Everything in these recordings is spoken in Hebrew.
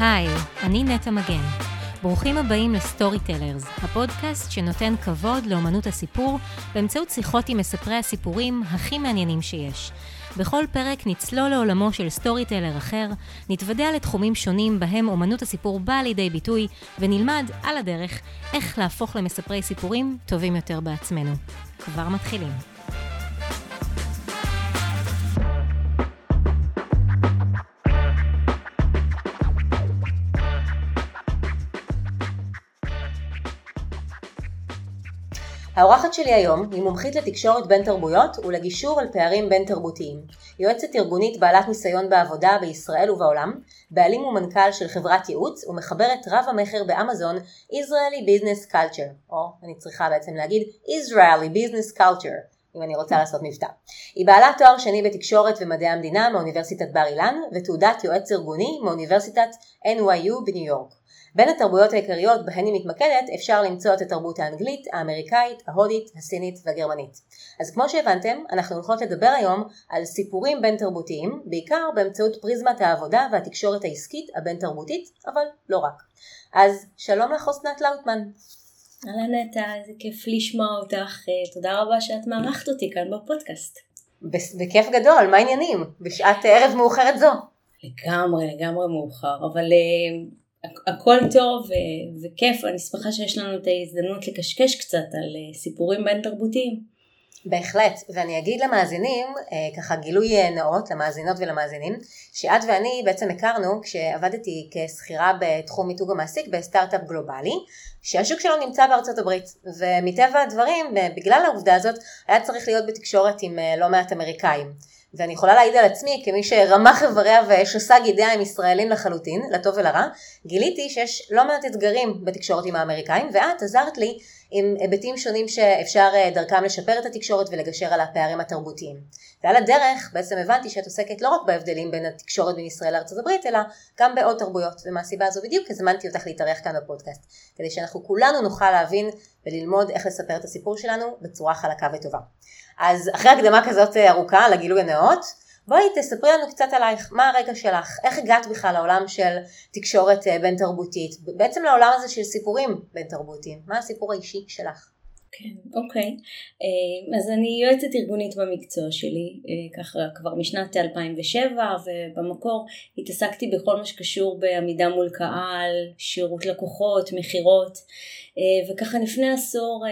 היי, אני נטע מגן. ברוכים הבאים ל-storytellers, הפודקאסט שנותן כבוד לאמנות הסיפור באמצעות שיחות עם מספרי הסיפורים הכי מעניינים שיש. בכל פרק נצלול לעולמו של storyteller אחר, נתוודע לתחומים שונים בהם אומנות הסיפור באה לידי ביטוי, ונלמד, על הדרך, איך להפוך למספרי סיפורים טובים יותר בעצמנו. כבר מתחילים. האורחת שלי היום היא מומחית לתקשורת בין תרבויות ולגישור על פערים בין תרבותיים. יועצת ארגונית בעלת ניסיון בעבודה בישראל ובעולם, בעלים ומנכ"ל של חברת ייעוץ ומחברת רב המכר באמזון Israeli Business Culture, או אני צריכה בעצם להגיד Israeli Business Culture, אם אני רוצה לעשות מבטא. היא בעלת תואר שני בתקשורת ומדעי המדינה מאוניברסיטת בר אילן ותעודת יועץ ארגוני מאוניברסיטת NYU בניו יורק. בין התרבויות העיקריות בהן היא מתמקדת אפשר למצוא את התרבות האנגלית, האמריקאית, ההודית, הסינית והגרמנית. אז כמו שהבנתם, אנחנו הולכות לדבר היום על סיפורים בין תרבותיים, בעיקר באמצעות פריזמת העבודה והתקשורת העסקית הבין תרבותית, אבל לא רק. אז שלום לך אסנת לאוטמן. אהלן נטע, איזה כיף לשמוע אותך, אה, תודה רבה שאת מארחת אותי כאן בפודקאסט. בכיף גדול, מה העניינים? בשעת ערב מאוחרת זו. לגמרי, לגמרי מאוחר, אבל אה, הכל טוב וכיף, אני שמחה שיש לנו את ההזדמנות לקשקש קצת על אה, סיפורים בין תרבותיים. בהחלט, ואני אגיד למאזינים, אה, ככה גילוי אה, נאות למאזינות ולמאזינים, שאת ואני בעצם הכרנו כשעבדתי כשכירה בתחום מיתוג המעסיק בסטארט-אפ גלובלי, שהשוק שלו נמצא בארצות הברית, ומטבע הדברים, בגלל העובדה הזאת, היה צריך להיות בתקשורת עם לא מעט אמריקאים. ואני יכולה להעיד על עצמי כמי שרמח איבריה ושסה גידיה עם ישראלים לחלוטין, לטוב ולרע, גיליתי שיש לא מעט אתגרים בתקשורת עם האמריקאים, ואת עזרת לי עם היבטים שונים שאפשר אה, דרכם לשפר את התקשורת ולגשר על הפערים התרבותיים. ועל הדרך בעצם הבנתי שאת עוסקת לא רק בהבדלים בין התקשורת בין ישראל לארצות הברית, אלא גם בעוד תרבויות, ומהסיבה הזו בדיוק הזמנתי אותך להתארח כאן בפודקאסט, כדי שאנחנו כולנו נוכל להבין וללמוד איך לספר את הסיפור שלנו בצורה חלקה וטובה. אז אחרי הקדמה כזאת ארוכה לגילוי הנאות, בואי תספרי לנו קצת עלייך, מה הרקע שלך, איך הגעת בכלל לעולם של תקשורת אה, בין תרבותית, בעצם לעולם הזה של סיפורים בין תרבותיים, מה הסיפור האישי שלך? כן, אוקיי. אה, אז אני יועצת ארגונית במקצוע שלי, אה, ככה כבר משנת 2007, ובמקור התעסקתי בכל מה שקשור בעמידה מול קהל, שירות לקוחות, מכירות, אה, וככה לפני עשור,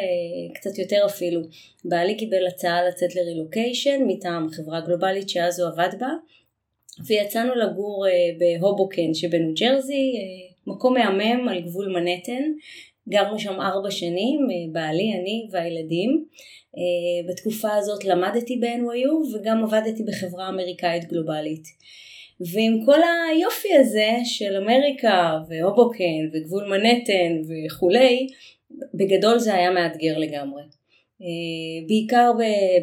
קצת יותר אפילו, בעלי קיבל הצעה לצאת לרילוקיישן מטעם חברה גלובלית שאז הוא עבד בה, ויצאנו לגור בהובוקן שבניו ג'רזי, מקום מהמם על גבול מנהטן, גרנו שם ארבע שנים, אה, בעלי, אני והילדים. אה, בתקופה הזאת למדתי ב-NYU וגם עבדתי בחברה אמריקאית גלובלית. ועם כל היופי הזה של אמריקה והובוקן וגבול מנהטן וכולי, בגדול זה היה מאתגר לגמרי. אה, בעיקר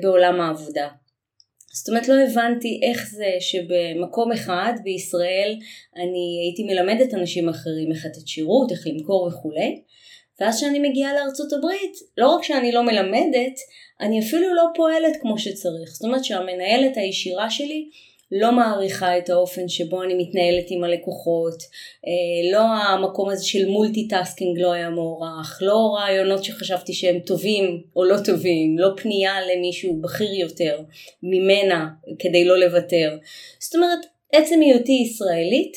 בעולם העבודה. זאת אומרת לא הבנתי איך זה שבמקום אחד בישראל אני הייתי מלמדת אנשים אחרים איך לתת שירות, איך למכור וכולי, ואז כשאני מגיעה לארצות הברית, לא רק שאני לא מלמדת, אני אפילו לא פועלת כמו שצריך. זאת אומרת שהמנהלת הישירה שלי לא מעריכה את האופן שבו אני מתנהלת עם הלקוחות, אה, לא המקום הזה של multitasking לא היה מוערך, לא רעיונות שחשבתי שהם טובים או לא טובים, לא פנייה למישהו בכיר יותר ממנה כדי לא לוותר. זאת אומרת, עצם היותי ישראלית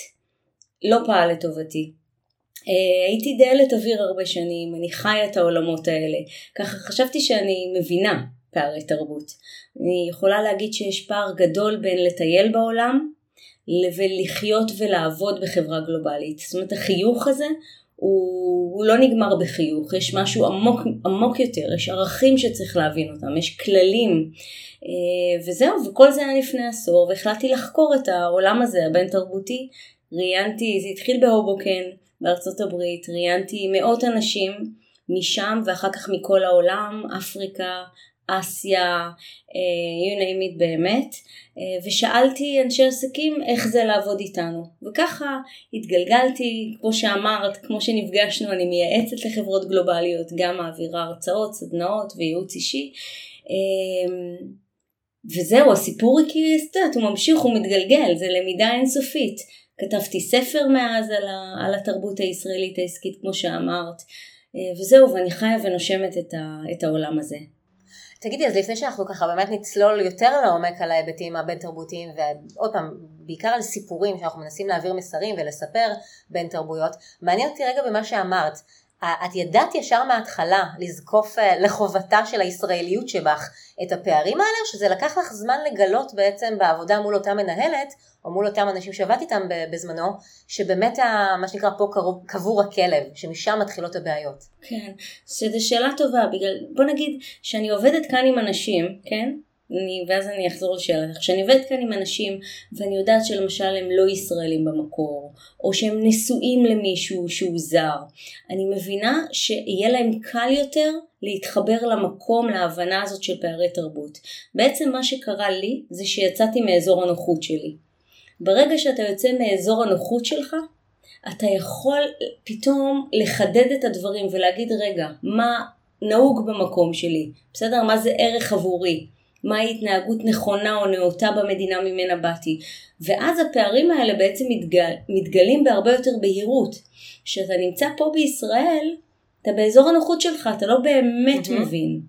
לא פעל לטובתי. אה, הייתי דיילת אוויר הרבה שנים, אני חיה את העולמות האלה. ככה חשבתי שאני מבינה פערי תרבות. אני יכולה להגיד שיש פער גדול בין לטייל בעולם ולחיות ולעבוד בחברה גלובלית. זאת אומרת החיוך הזה הוא, הוא לא נגמר בחיוך, יש משהו עמוק, עמוק יותר, יש ערכים שצריך להבין אותם, יש כללים אה, וזהו, וכל זה היה לפני עשור והחלטתי לחקור את העולם הזה הבין תרבותי, ראיינתי, זה התחיל בהובוקן, בארצות הברית, ראיינתי מאות אנשים משם ואחר כך מכל העולם, אפריקה, אסיה, uh, you name it באמת, uh, ושאלתי אנשי עסקים איך זה לעבוד איתנו. וככה התגלגלתי, כמו שאמרת, כמו שנפגשנו, אני מייעצת לחברות גלובליות, גם מעבירה הרצאות, סדנאות וייעוץ אישי. Uh, וזהו, הסיפור היא יודעת, הוא ממשיך, הוא מתגלגל, זה למידה אינסופית. כתבתי ספר מאז על, ה, על התרבות הישראלית העסקית כמו שאמרת, אה, וזהו, ואני חיה ונושמת את, ה, את העולם הזה. תגידי, אז לפני שאנחנו ככה באמת נצלול יותר לעומק על ההיבטים הבין תרבותיים, ועוד פעם, בעיקר על סיפורים שאנחנו מנסים להעביר מסרים ולספר בין תרבויות, מעניין אותי רגע במה שאמרת. את ידעת ישר מההתחלה לזקוף אה, לחובתה של הישראליות שבך את הפערים האלה, שזה לקח לך זמן לגלות בעצם בעבודה מול אותה מנהלת, או מול אותם אנשים שעבדת איתם בזמנו, שבאמת מה שנקרא פה קבור הכלב, שמשם מתחילות הבעיות. כן, שזו שאלה טובה, בגלל, בוא נגיד שאני עובדת כאן עם אנשים, כן? אני, ואז אני אחזור לשאלתך, כשאני עובדת כאן עם אנשים ואני יודעת שלמשל הם לא ישראלים במקור, או שהם נשואים למישהו שהוא זר, אני מבינה שיהיה להם קל יותר להתחבר למקום, להבנה הזאת של פערי תרבות. בעצם מה שקרה לי זה שיצאתי מאזור הנוחות שלי. ברגע שאתה יוצא מאזור הנוחות שלך, אתה יכול פתאום לחדד את הדברים ולהגיד רגע, מה נהוג במקום שלי, בסדר? מה זה ערך עבורי? מהי התנהגות נכונה או נאותה במדינה ממנה באתי. ואז הפערים האלה בעצם מתגל, מתגלים בהרבה יותר בהירות. כשאתה נמצא פה בישראל, אתה באזור הנוחות שלך, אתה לא באמת mm-hmm. מבין.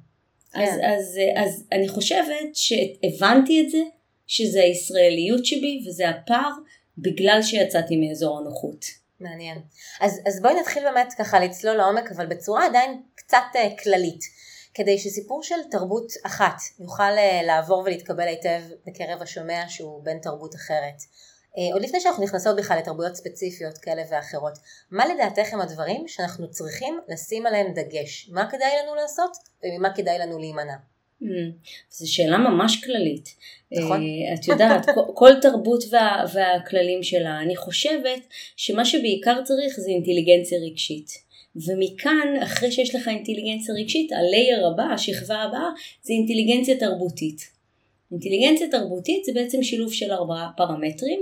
כן. אז, אז, אז אני חושבת שהבנתי את זה, שזה הישראליות שבי וזה הפער, בגלל שיצאתי מאזור הנוחות. מעניין. אז, אז בואי נתחיל באמת ככה לצלול לעומק, אבל בצורה עדיין קצת uh, כללית. כדי שסיפור של תרבות אחת יוכל אה, לעבור ולהתקבל היטב בקרב השומע שהוא בן תרבות אחרת. אה, עוד לפני שאנחנו נכנסות בכלל לתרבויות ספציפיות כאלה ואחרות, מה לדעתך הם הדברים שאנחנו צריכים לשים עליהם דגש? מה כדאי לנו לעשות וממה כדאי לנו להימנע? Mm, זו שאלה ממש כללית. נכון. אה, את יודעת, כל תרבות וה, והכללים שלה, אני חושבת שמה שבעיקר צריך זה אינטליגנציה רגשית. ומכאן, אחרי שיש לך אינטליגנציה רגשית, הלייר הבא, השכבה הבאה, זה אינטליגנציה תרבותית. אינטליגנציה תרבותית זה בעצם שילוב של ארבעה פרמטרים.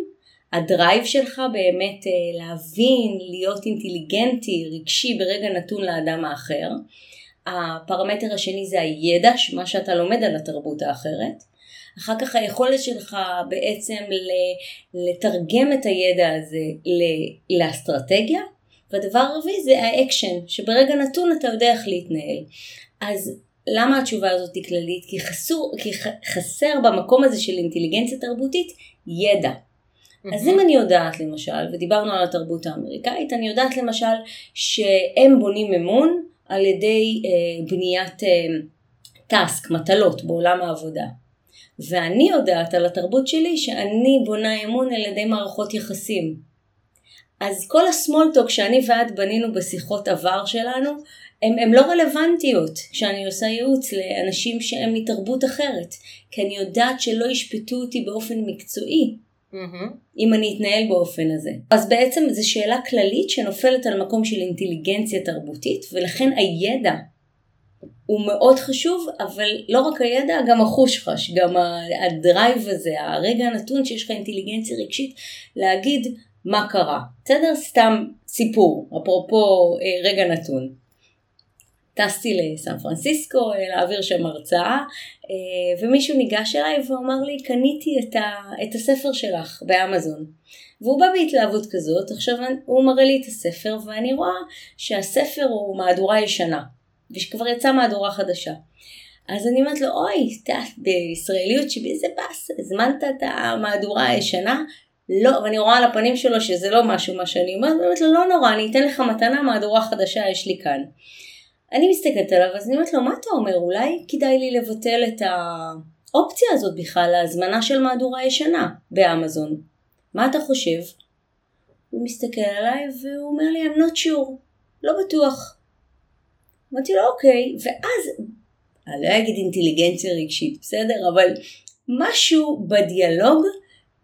הדרייב שלך באמת אה, להבין, להיות אינטליגנטי, רגשי ברגע נתון לאדם האחר. הפרמטר השני זה הידע, מה שאתה לומד על התרבות האחרת. אחר כך היכולת שלך בעצם לתרגם את הידע הזה לאסטרטגיה, והדבר הרביעי זה ה-action, שברגע נתון אתה יודע איך להתנהל. אז למה התשובה הזאת היא כללית? כי, חסור, כי חסר במקום הזה של אינטליגנציה תרבותית ידע. Mm-hmm. אז אם אני יודעת למשל, ודיברנו על התרבות האמריקאית, אני יודעת למשל שהם בונים אמון על ידי אה, בניית אה, טאסק, מטלות בעולם העבודה. ואני יודעת על התרבות שלי שאני בונה אמון על ידי מערכות יחסים. אז כל הסמולטוק שאני ואת בנינו בשיחות עבר שלנו, הן לא רלוונטיות כשאני עושה ייעוץ לאנשים שהם מתרבות אחרת, כי אני יודעת שלא ישפטו אותי באופן מקצועי. Mm-hmm. אם אני אתנהל באופן הזה. אז בעצם זו שאלה כללית שנופלת על מקום של אינטליגנציה תרבותית, ולכן הידע הוא מאוד חשוב, אבל לא רק הידע, גם החוש חש, גם הדרייב הזה, הרגע הנתון שיש לך אינטליגנציה רגשית, להגיד מה קרה. בסדר? סתם סיפור, אפרופו אה, רגע נתון. טסתי לסן פרנסיסקו אה, להעביר שם הרצאה, אה, ומישהו ניגש אליי ואמר לי, קניתי את, ה, את הספר שלך באמזון. והוא בא בהתלהבות כזאת, עכשיו הוא מראה לי את הספר, ואני רואה שהספר הוא מהדורה ישנה, ושכבר יצאה מהדורה חדשה. אז אני אומרת לו, אוי, בישראליות שבי איזה באס, הזמנת את המהדורה הישנה, לא, ואני רואה על הפנים שלו שזה לא משהו מה שאני אומרת, באמת לו, לא נורא, אני אתן לך מתנה, מהדורה חדשה יש לי כאן. אני מסתכלת עליו, אז אני אומרת לו, מה אתה אומר, אולי כדאי לי לבטל את האופציה הזאת בכלל, להזמנה של מהדורה ישנה באמזון. מה אתה חושב? הוא מסתכל עליי והוא אומר לי, I'm not sure, לא בטוח. אמרתי לו, אוקיי, ואז, אני לא אגיד אינטליגנציה רגשית, בסדר? אבל משהו בדיאלוג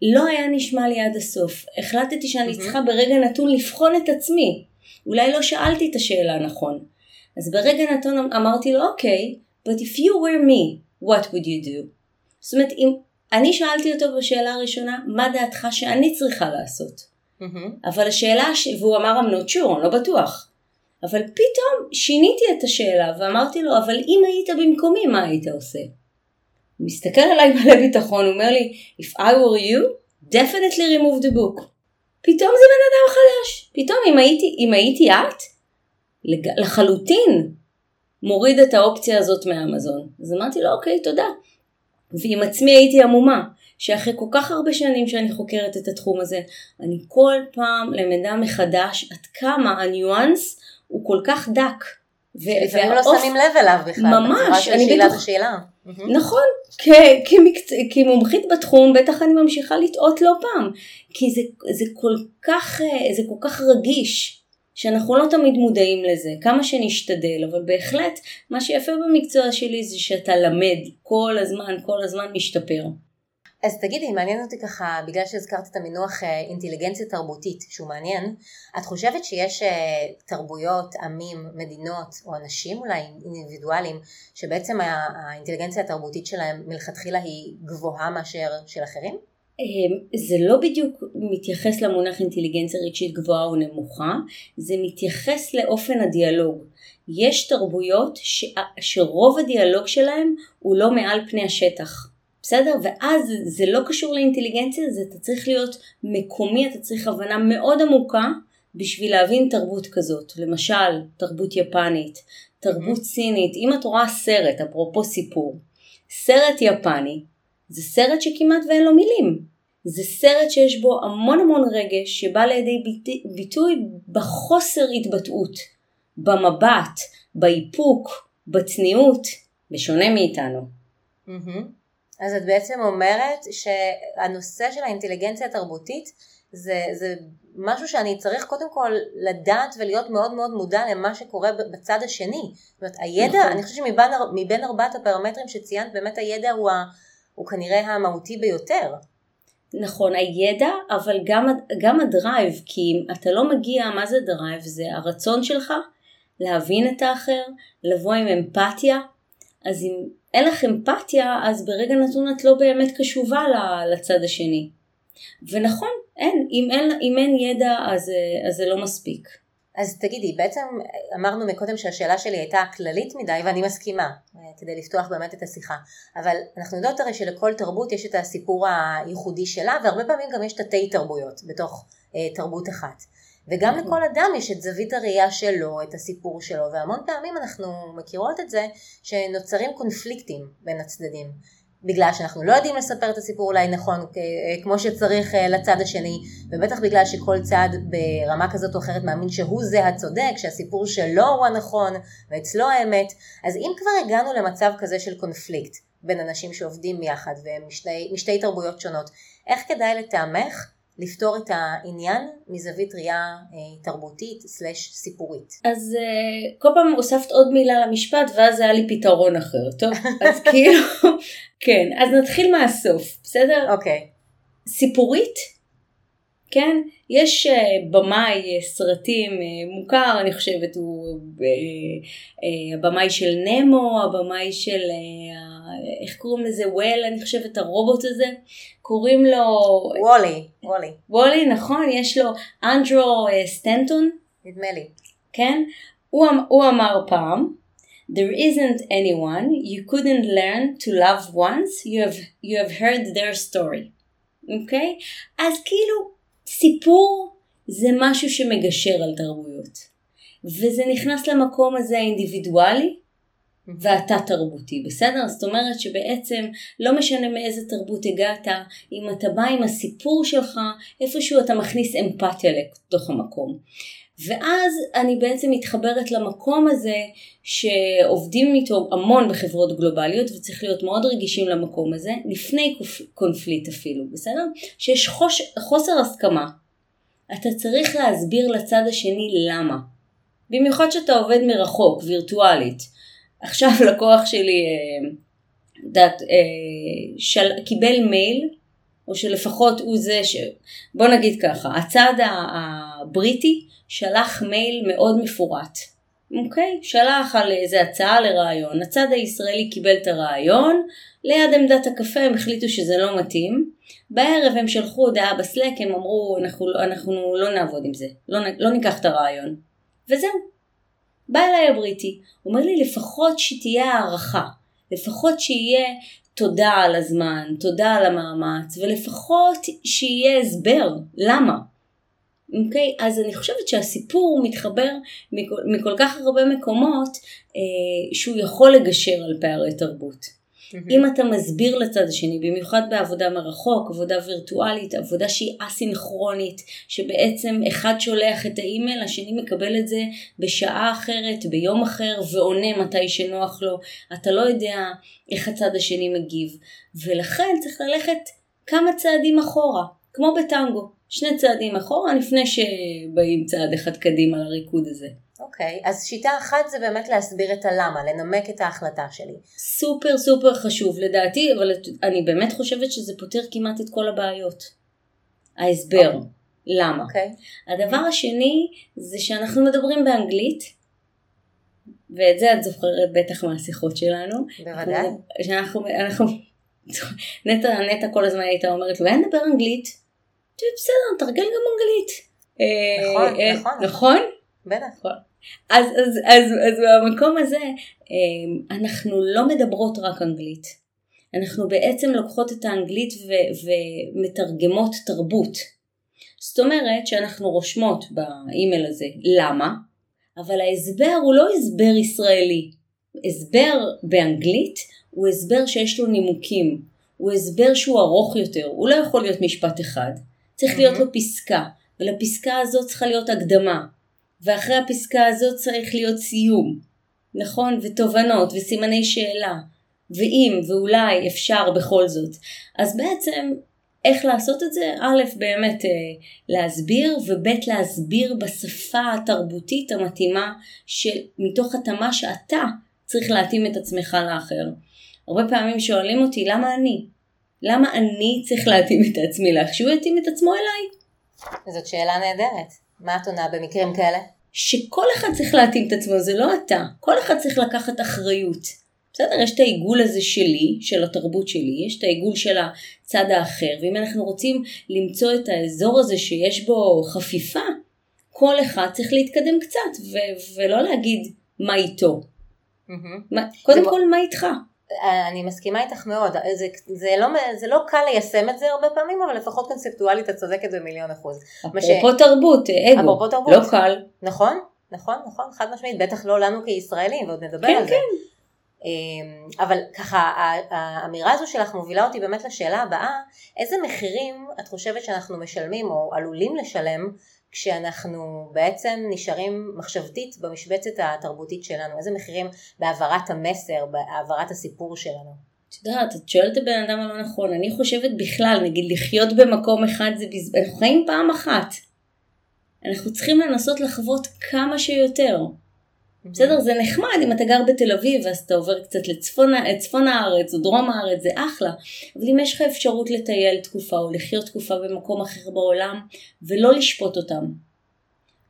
לא היה נשמע לי עד הסוף. החלטתי שאני צריכה ברגע נתון לבחון את עצמי. אולי לא שאלתי את השאלה נכון. אז ברגע נתון אמרתי לו, אוקיי, okay, but if you were me, what would you do? זאת אומרת, אם אני שאלתי אותו בשאלה הראשונה, מה דעתך שאני צריכה לעשות? Mm-hmm. אבל השאלה, ש... והוא אמר, I'm not sure, אני לא בטוח. אבל פתאום שיניתי את השאלה ואמרתי לו, אבל אם היית במקומי, מה היית עושה? הוא מסתכל עליי מלא ביטחון, הוא אומר לי, If I were you, definitely remove the book. פתאום זה בן אדם חדש. פתאום אם הייתי, אם הייתי את. לחלוטין מוריד את האופציה הזאת מאמזון. אז אמרתי לו, אוקיי, תודה. ועם עצמי הייתי עמומה, שאחרי כל כך הרבה שנים שאני חוקרת את התחום הזה, אני כל פעם למדה מחדש עד כמה הניואנס הוא כל כך דק. לפעמים לא שמים לב אליו בכלל. ממש, אני שאלה בטוח. בשאלה. נכון, כמקצ... כמומחית בתחום בטח אני ממשיכה לטעות לא פעם, כי זה, זה, כל כך, זה כל כך רגיש. שאנחנו לא תמיד מודעים לזה, כמה שנשתדל, אבל בהחלט מה שיפה במקצוע שלי זה שאתה למד כל הזמן, כל הזמן משתפר. אז תגידי, מעניין אותי ככה, בגלל שהזכרת את המינוח אה, אינטליגנציה תרבותית, שהוא מעניין, את חושבת שיש אה, תרבויות, עמים, מדינות, או אנשים אולי אינדיבידואלים, שבעצם האינטליגנציה התרבותית שלהם מלכתחילה היא גבוהה מאשר של אחרים? אמ, זה לא בדיוק מתייחס למונח אינטליגנציה רגשית גבוהה או נמוכה, זה מתייחס לאופן הדיאלוג. יש תרבויות ש... שרוב הדיאלוג שלהם הוא לא מעל פני השטח. בסדר? ואז זה לא קשור לאינטליגנציה, זה אתה צריך להיות מקומי, אתה צריך הבנה מאוד עמוקה בשביל להבין תרבות כזאת. למשל, תרבות יפנית, תרבות mm-hmm. סינית. אם את רואה סרט, אפרופו סיפור, סרט יפני, זה סרט שכמעט ואין לו מילים. זה סרט שיש בו המון המון רגש שבא לידי ביטוי בחוסר התבטאות, במבט, באיפוק, בצניעות, בשונה מאיתנו. Mm-hmm. אז את בעצם אומרת שהנושא של האינטליגנציה התרבותית זה, זה משהו שאני צריך קודם כל לדעת ולהיות מאוד מאוד מודע למה שקורה בצד השני. זאת אומרת, הידע, נכון. אני חושבת שמבין ארבעת הפרמטרים שציינת, באמת הידע הוא, ה, הוא כנראה המהותי ביותר. נכון, הידע, אבל גם, גם ה-drive, כי אם אתה לא מגיע, מה זה drive? זה הרצון שלך להבין את האחר, לבוא עם אמפתיה. אז אם אין לך אמפתיה, אז ברגע נתון את לא באמת קשובה לצד השני. ונכון, אין, אם אין, אם אין ידע אז, אז זה לא מספיק. אז תגידי, בעצם אמרנו מקודם שהשאלה שלי הייתה כללית מדי ואני מסכימה, אה, כדי לפתוח באמת את השיחה, אבל אנחנו יודעות הרי שלכל תרבות יש את הסיפור הייחודי שלה והרבה פעמים גם יש תתי תרבויות בתוך אה, תרבות אחת. וגם נכון. לכל אדם יש את זווית הראייה שלו, את הסיפור שלו, והמון פעמים אנחנו מכירות את זה שנוצרים קונפליקטים בין הצדדים. בגלל שאנחנו לא יודעים לספר את הסיפור אולי נכון כמו שצריך אה, לצד השני, ובטח בגלל שכל צד ברמה כזאת או אחרת מאמין שהוא זה הצודק, שהסיפור שלו הוא הנכון ואצלו האמת, אז אם כבר הגענו למצב כזה של קונפליקט בין אנשים שעובדים יחד והם משתי, משתי תרבויות שונות, איך כדאי לטעמך לפתור את העניין מזווית ראייה אה, תרבותית סלש סיפורית. אז אה, כל פעם הוספת עוד מילה למשפט ואז היה לי פתרון אחר, טוב? אז כאילו, כן, אז נתחיל מהסוף, בסדר? אוקיי. סיפורית, כן? יש uh, במאי uh, סרטים uh, מוכר, אני חושבת, הוא הבמאי של נמו, הבמאי של, איך קוראים לזה? וול, אני חושבת, הרובוט הזה, קוראים לו... וולי, וולי. וולי, נכון, יש לו אנדרו סטנטון. נדמה לי. כן? הוא, אמ-, הוא אמר פעם, There isn't anyone you couldn't learn to love once you have, you have heard their story. אוקיי? Okay? אז כאילו, סיפור זה משהו שמגשר על תרבויות. וזה נכנס למקום הזה האינדיבידואלי והתת תרבותי, בסדר? זאת אומרת שבעצם לא משנה מאיזה תרבות הגעת, אם אתה בא עם הסיפור שלך, איפשהו אתה מכניס אמפתיה לתוך המקום. ואז אני בעצם מתחברת למקום הזה שעובדים איתו המון בחברות גלובליות וצריך להיות מאוד רגישים למקום הזה, לפני קונפליט אפילו, בסדר? שיש חוש, חוסר הסכמה. אתה צריך להסביר לצד השני למה. במיוחד שאתה עובד מרחוק, וירטואלית. עכשיו לקוח שלי, אה, דעת, אה, של, קיבל מייל, או שלפחות הוא זה ש... בוא נגיד ככה, הצד הבריטי שלח מייל מאוד מפורט. אוקיי? שלח על איזה הצעה לרעיון. הצד הישראלי קיבל את הרעיון, ליד עמדת הקפה הם החליטו שזה לא מתאים. בערב הם שלחו הודעה בסלק, הם אמרו אנחנו, אנחנו לא נעבוד עם זה, לא, לא ניקח את הרעיון. וזהו. בא אליי הבריטי, אומר לי לפחות שתהיה הערכה, לפחות שיהיה תודה על הזמן, תודה על המאמץ, ולפחות שיהיה הסבר, למה. אוקיי? אז אני חושבת שהסיפור מתחבר מכל, מכל כך הרבה מקומות אה, שהוא יכול לגשר על פערי תרבות. Mm-hmm. אם אתה מסביר לצד השני, במיוחד בעבודה מרחוק, עבודה וירטואלית, עבודה שהיא אסינכרונית, שבעצם אחד שולח את האימייל, השני מקבל את זה בשעה אחרת, ביום אחר, ועונה מתי שנוח לו, אתה לא יודע איך הצד השני מגיב. ולכן צריך ללכת כמה צעדים אחורה, כמו בטנגו, שני צעדים אחורה לפני שבאים צעד אחד קדימה לריקוד הזה. אוקיי, okay, אז שיטה אחת זה באמת להסביר את הלמה, לנמק את ההחלטה שלי. סופר סופר חשוב לדעתי, אבל אני באמת חושבת שזה פותר כמעט את כל הבעיות. ההסבר, okay. למה. Okay. אוקיי. הדבר השני זה שאנחנו מדברים באנגלית, ואת זה את זוכרת בטח מהשיחות שלנו. בוודאי. שאנחנו, אנחנו, נטע, נטע כל הזמן הייתה אומרת לו, אין לדבר אנגלית. בסדר, תרגל גם אנגלית. נכון, אה, נכון. נכון? בטח. אז, אז, אז, אז במקום הזה אמ, אנחנו לא מדברות רק אנגלית. אנחנו בעצם לוקחות את האנגלית ו- ומתרגמות תרבות. זאת אומרת שאנחנו רושמות באימייל הזה למה, אבל ההסבר הוא לא הסבר ישראלי. הסבר באנגלית הוא הסבר שיש לו נימוקים, הוא הסבר שהוא ארוך יותר, הוא לא יכול להיות משפט אחד, צריך להיות לו פסקה, ולפסקה הזאת צריכה להיות הקדמה, ואחרי הפסקה הזאת צריך להיות סיום, נכון? ותובנות וסימני שאלה, ואם ואולי אפשר בכל זאת. אז בעצם איך לעשות את זה? א', באמת אה, להסביר, וב', להסביר בשפה התרבותית המתאימה, שמתוך התאמה שאתה צריך להתאים את עצמך לאחר. הרבה פעמים שואלים אותי, למה אני? למה אני צריך להתאים את עצמי לך? שהוא יתאים את עצמו אליי. זאת שאלה נהדרת. מה את עונה במקרים כאלה? שכל אחד צריך להתאים את עצמו, זה לא אתה. כל אחד צריך לקחת אחריות. בסדר, יש את העיגול הזה שלי, של התרבות שלי, יש את העיגול של הצד האחר, ואם אנחנו רוצים למצוא את האזור הזה שיש בו חפיפה, כל אחד צריך להתקדם קצת, ו- ולא להגיד מה איתו. Mm-hmm. מה, קודם כל, מה איתך? אני מסכימה איתך מאוד, זה, זה, לא, זה לא קל ליישם את זה הרבה פעמים, אבל לפחות קונספטואלית את צודקת במיליון אחוז. אפרופו ש... תרבות, אגו, אפרופו תרבות, לא קל. נכון, נכון, נכון, חד משמעית, בטח לא לנו כישראלים, ועוד נדבר כן, על זה. כן. אמ, אבל ככה האמירה הזו שלך מובילה אותי באמת לשאלה הבאה, איזה מחירים את חושבת שאנחנו משלמים או עלולים לשלם כשאנחנו בעצם נשארים מחשבתית במשבצת התרבותית שלנו, איזה מחירים בהעברת המסר, בהעברת הסיפור שלנו. את יודעת, את שואלת את הבן אדם הלא נכון, אני חושבת בכלל, נגיד לחיות במקום אחד זה בזבז, אנחנו חיים פעם אחת. אנחנו צריכים לנסות לחוות כמה שיותר. בסדר? זה נחמד אם אתה גר בתל אביב אז אתה עובר קצת לצפון לצפון הארץ או דרום הארץ, זה אחלה. אבל אם יש לך אפשרות לטייל תקופה או לחיות תקופה במקום אחר בעולם ולא לשפוט אותם.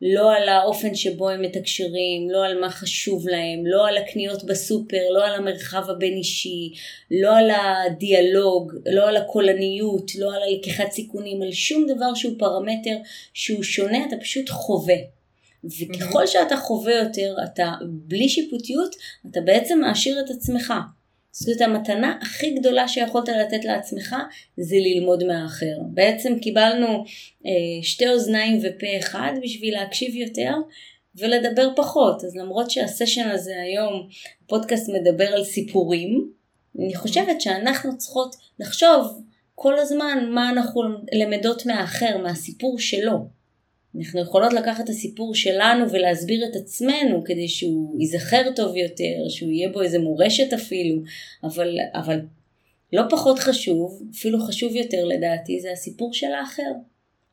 לא על האופן שבו הם מתקשרים, לא על מה חשוב להם, לא על הקניות בסופר, לא על המרחב הבין אישי, לא על הדיאלוג, לא על הקולניות, לא על הלקיחת סיכונים, על שום דבר שהוא פרמטר שהוא שונה, אתה פשוט חווה. וככל שאתה חווה יותר, אתה בלי שיפוטיות, אתה בעצם מעשיר את עצמך. זאת אומרת, המתנה הכי גדולה שיכולת לתת לעצמך זה ללמוד מהאחר. בעצם קיבלנו אה, שתי אוזניים ופה אחד בשביל להקשיב יותר ולדבר פחות. אז למרות שהסשן הזה היום, הפודקאסט מדבר על סיפורים, אני חושבת שאנחנו צריכות לחשוב כל הזמן מה אנחנו למדות מהאחר, מהסיפור שלו. אנחנו יכולות לקחת את הסיפור שלנו ולהסביר את עצמנו כדי שהוא ייזכר טוב יותר, שהוא יהיה בו איזה מורשת אפילו, אבל, אבל לא פחות חשוב, אפילו חשוב יותר לדעתי, זה הסיפור של האחר.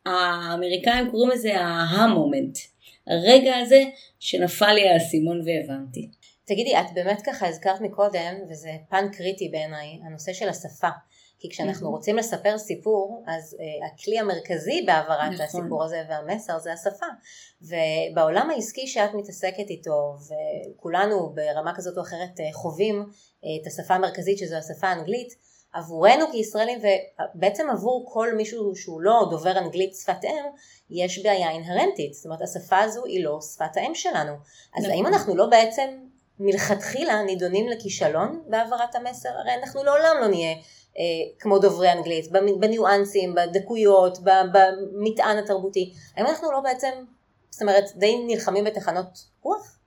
האמריקאים קוראים לזה ההמומנט, הרגע הזה שנפל לי האסימון והבנתי. תגידי, את באמת ככה הזכרת מקודם, וזה פן קריטי בעיניי, הנושא של השפה. כי כשאנחנו רוצים לספר סיפור, אז uh, הכלי המרכזי בהעברת נכון. הסיפור הזה והמסר זה השפה. ובעולם העסקי שאת מתעסקת איתו, וכולנו ברמה כזאת או אחרת uh, חווים uh, את השפה המרכזית שזו השפה האנגלית, עבורנו כישראלים ובעצם עבור כל מישהו שהוא לא דובר אנגלית שפת אם, יש בעיה אינהרנטית. זאת אומרת השפה הזו היא לא שפת האם שלנו. אז נכון. האם אנחנו לא בעצם מלכתחילה נידונים לכישלון בהעברת המסר? הרי אנחנו לעולם לא נהיה אה, כמו דוברי אנגלית, בניואנסים, בדקויות, במטען התרבותי. האם אנחנו לא בעצם, זאת אומרת, די נלחמים בתחנות רוח?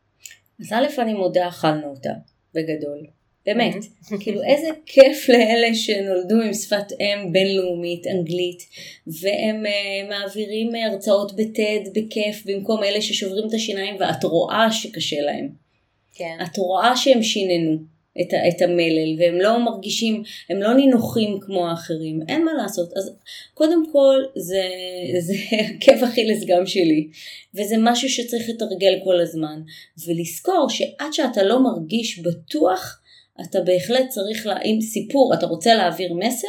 אז א', אני מודה, אכלנו אותה, בגדול. באמת, כאילו איזה כיף לאלה שנולדו עם שפת אם בינלאומית, אנגלית, והם uh, מעבירים הרצאות בטד בכיף במקום אלה ששוברים את השיניים ואת רואה שקשה להם. כן. את רואה שהם שיננו את, את המלל והם לא מרגישים, הם לא נינוחים כמו האחרים, אין מה לעשות. אז קודם כל זה, זה הכיף אכילס גם שלי, וזה משהו שצריך לתרגל כל הזמן, ולזכור שעד שאתה לא מרגיש בטוח, אתה בהחלט צריך, לה, אם סיפור, אתה רוצה להעביר מסר,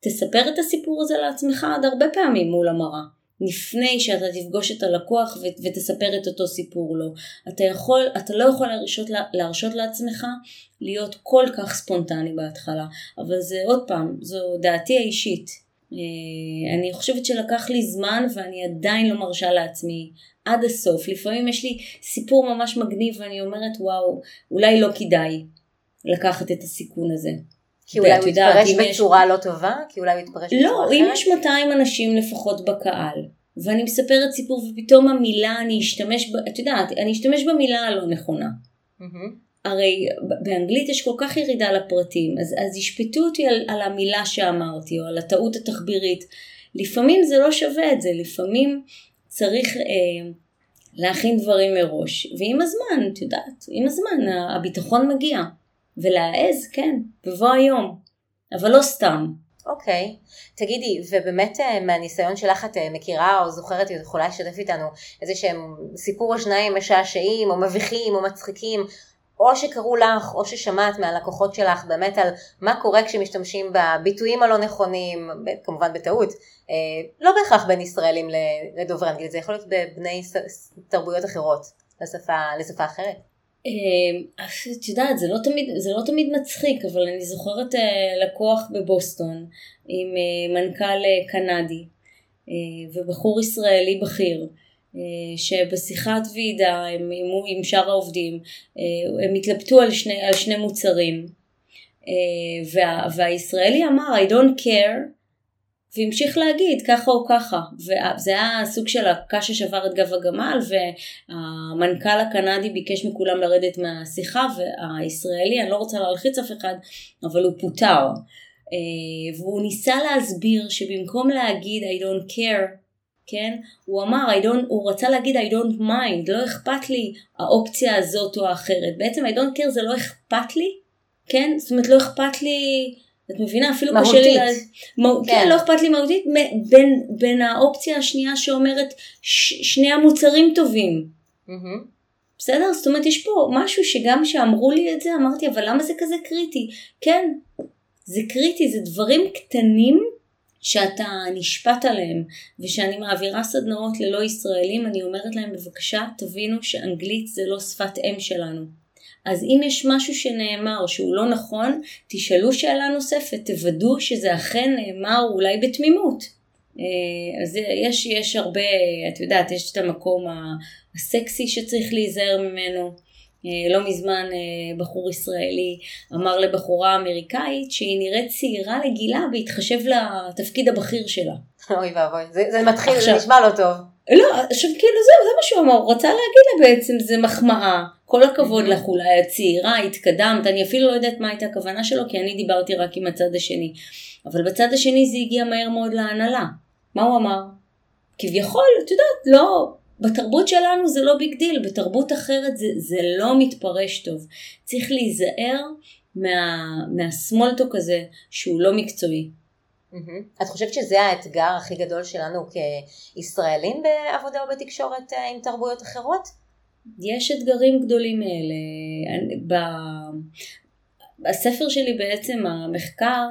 תספר את הסיפור הזה לעצמך עד הרבה פעמים מול המראה. לפני שאתה תפגוש את הלקוח ו- ותספר את אותו סיפור לו. אתה יכול, אתה לא יכול להרשות, להרשות לעצמך להיות כל כך ספונטני בהתחלה, אבל זה עוד פעם, זו דעתי האישית. אה, אני חושבת שלקח לי זמן ואני עדיין לא מרשה לעצמי עד הסוף. לפעמים יש לי סיפור ממש מגניב ואני אומרת וואו, אולי לא כדאי. לקחת את הסיכון הזה. כי אולי הוא יתפרש בצורה יש... לא טובה? כי אולי הוא יתפרש לא, בצורה אחרת? לא, אם יש 200 אנשים לפחות בקהל, ואני מספרת סיפור ופתאום המילה אני אשתמש, ב... את יודעת, אני אשתמש במילה הלא נכונה. Mm-hmm. הרי באנגלית יש כל כך ירידה לפרטים, אז, אז ישפטו אותי על, על המילה שאמרתי, או על הטעות התחבירית. לפעמים זה לא שווה את זה, לפעמים צריך אה, להכין דברים מראש, ועם הזמן, את יודעת, עם הזמן הביטחון מגיע. ולהעז, כן, בבוא היום, אבל לא סתם. אוקיי, okay. תגידי, ובאמת אה, מהניסיון שלך את אה, מכירה או זוכרת, את יכולה לשתף איתנו איזה שהם סיפור או שניים משעשעים או מביכים או מצחיקים, או שקראו לך או ששמעת מהלקוחות שלך באמת על מה קורה כשמשתמשים בביטויים הלא נכונים, כמובן בטעות, אה, לא בהכרח בין ישראלים לדוברי אנגלית, זה יכול להיות בבני תרבויות אחרות לשפה, לשפה אחרת. אמ, את יודעת, זה לא, תמיד, זה לא תמיד מצחיק, אבל אני זוכרת אה, לקוח בבוסטון עם אה, מנכ"ל אה, קנדי ובחור ישראלי בכיר, שבשיחת ועידה עם, עם, עם שאר העובדים, הם התלבטו על שני, על שני מוצרים, וה, והישראלי אמר I don't care והמשיך להגיד ככה או ככה, וזה היה סוג של הקש ששבר את גב הגמל והמנכ"ל הקנדי ביקש מכולם לרדת מהשיחה והישראלי, אני לא רוצה להלחיץ אף אחד, אבל הוא פוטר. אה, והוא ניסה להסביר שבמקום להגיד I don't care, כן, הוא אמר, I don't, הוא רצה להגיד I don't mind, לא אכפת לי האופציה הזאת או האחרת. בעצם I don't care זה לא אכפת לי, כן, זאת אומרת לא אכפת לי את מבינה? אפילו קשה לי... מהותית. כן. כן, לא אכפת לי מהותית, בין, בין האופציה השנייה שאומרת ש, שני המוצרים טובים. Mm-hmm. בסדר? זאת אומרת, יש פה משהו שגם כשאמרו לי את זה, אמרתי, אבל למה זה כזה קריטי? כן, זה קריטי, זה דברים קטנים שאתה נשפט עליהם, ושאני מעבירה סדנאות ללא ישראלים, אני אומרת להם, בבקשה, תבינו שאנגלית זה לא שפת אם שלנו. אז אם יש משהו שנאמר שהוא לא נכון, תשאלו שאלה נוספת, תוודאו שזה אכן נאמר אולי בתמימות. אה, אז יש, יש הרבה, את יודעת, יש את המקום הסקסי שצריך להיזהר ממנו. אה, לא מזמן אה, בחור ישראלי אמר לבחורה אמריקאית שהיא נראית צעירה לגילה בהתחשב לתפקיד הבכיר שלה. אוי ואבוי, זה, זה מתחיל, עכשיו, זה נשמע לא טוב. לא, עכשיו כאילו זהו, זה מה שהוא אמר, הוא רצה להגיד לה בעצם, זה מחמאה, כל הכבוד לך, אולי את צעירה, התקדמת, אני אפילו לא יודעת מה הייתה הכוונה שלו, כי אני דיברתי רק עם הצד השני. אבל בצד השני זה הגיע מהר מאוד להנהלה. מה הוא אמר? כביכול, את יודעת, לא, בתרבות שלנו זה לא big deal, בתרבות אחרת זה, זה לא מתפרש טוב. צריך להיזהר מה, מה-small talk הזה שהוא לא מקצועי. את חושבת שזה האתגר הכי גדול שלנו כישראלים בעבודה או בתקשורת אה, עם תרבויות אחרות? יש אתגרים גדולים מאלה. בספר שלי בעצם המחקר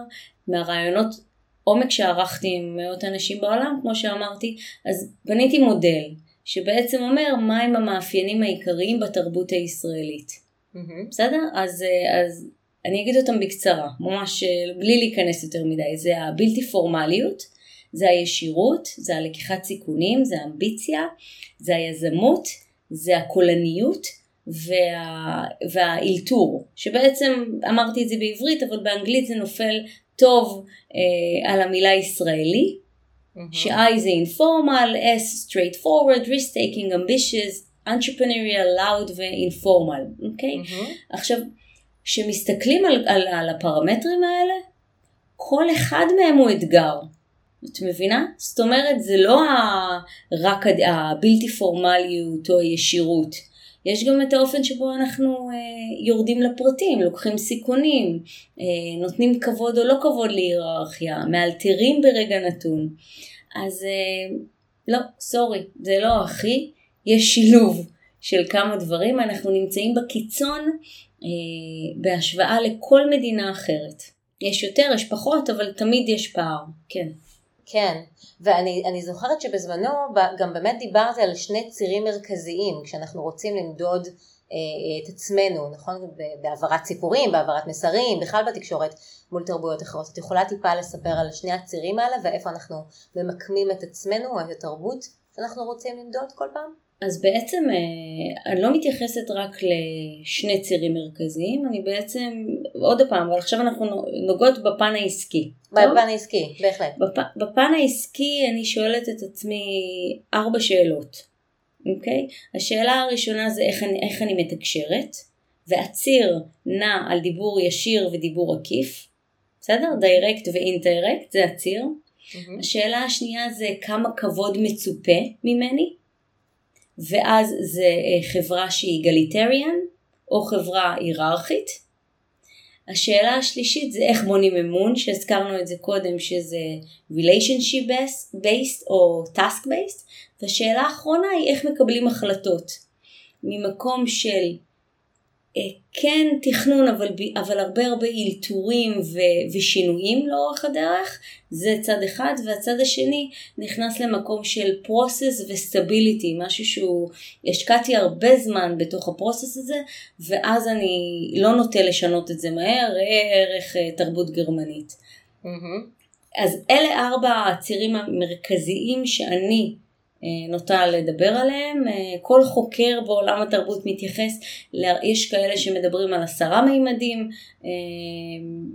מראיונות עומק שערכתי עם מאות אנשים בעולם, כמו שאמרתי, אז בניתי מודל שבעצם אומר מהם המאפיינים העיקריים בתרבות הישראלית. Mm-hmm. בסדר? אז, אז אני אגיד אותם בקצרה, ממש בלי להיכנס יותר מדי. זה הבלתי פורמליות, זה הישירות, זה הלקיחת סיכונים, זה האמביציה, זה היזמות, זה הקולניות וה, והאלתור, שבעצם אמרתי את זה בעברית, אבל באנגלית זה נופל טוב אה, על המילה ישראלי, mm-hmm. ש-I זה informal, S straight forward, risk taking, ambitious, entrepreneurial, loud ו-informal, אוקיי? Okay? Mm-hmm. עכשיו, כשמסתכלים על, על, על הפרמטרים האלה, כל אחד מהם הוא אתגר. את מבינה? זאת אומרת, זה לא רק הבלתי פורמליות או הישירות. יש גם את האופן שבו אנחנו אה, יורדים לפרטים, לוקחים סיכונים, אה, נותנים כבוד או לא כבוד להיררכיה, מאלתרים ברגע נתון. אז אה, לא, סורי, זה לא הכי, יש שילוב של כמה דברים, אנחנו נמצאים בקיצון אה, בהשוואה לכל מדינה אחרת. יש יותר, יש פחות, אבל תמיד יש פער, כן. כן, ואני זוכרת שבזמנו גם באמת דיברתי על שני צירים מרכזיים כשאנחנו רוצים למדוד אה, את עצמנו, נכון? בהעברת סיפורים, בהעברת מסרים, בכלל בתקשורת מול תרבויות אחרות. את יכולה טיפה לספר על שני הצירים האלה ואיפה אנחנו ממקמים את עצמנו את התרבות שאנחנו רוצים למדוד כל פעם? אז בעצם אה, אני לא מתייחסת רק לשני צירים מרכזיים, אני בעצם, עוד פעם, אבל עכשיו אנחנו נוגעות בפן העסקי. בפן העסקי, בהחלט. בפ, בפן העסקי אני שואלת את עצמי ארבע שאלות, אוקיי? השאלה הראשונה זה איך אני, איך אני מתקשרת, והציר נע על דיבור ישיר ודיבור עקיף, בסדר? direct ו-indirect, זה הציר. Mm-hmm. השאלה השנייה זה כמה כבוד מצופה ממני. ואז זה אה, חברה שהיא egalitarian או חברה היררכית. השאלה השלישית זה איך בונים אמון, שהזכרנו את זה קודם שזה relationship based או task based, והשאלה האחרונה היא איך מקבלים החלטות ממקום של כן תכנון אבל, אבל הרבה הרבה אלתורים ו, ושינויים לאורך הדרך, זה צד אחד, והצד השני נכנס למקום של פרוסס וסטביליטי, משהו שהוא, השקעתי הרבה זמן בתוך הפרוסס הזה, ואז אני לא נוטה לשנות את זה מהר, ראה ערך אה, תרבות גרמנית. Mm-hmm. אז אלה ארבע הצירים המרכזיים שאני אה, נוטה לדבר עליהם. אה, כל חוקר בעולם התרבות מתייחס, יש כאלה שמדברים על עשרה מימדים, אה,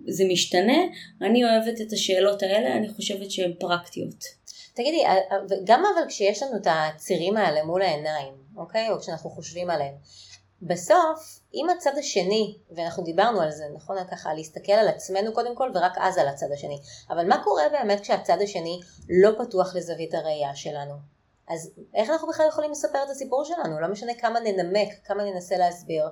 זה משתנה. אני אוהבת את השאלות האלה, אני חושבת שהן פרקטיות. תגידי, גם אבל כשיש לנו את הצירים האלה מול העיניים, אוקיי? או כשאנחנו חושבים עליהם, בסוף, אם הצד השני, ואנחנו דיברנו על זה, נכון? ככה, להסתכל על עצמנו קודם כל, ורק אז על הצד השני. אבל מה קורה באמת כשהצד השני לא פתוח לזווית הראייה שלנו? אז איך אנחנו בכלל יכולים לספר את הסיפור שלנו? לא משנה כמה ננמק, כמה ננסה להסביר,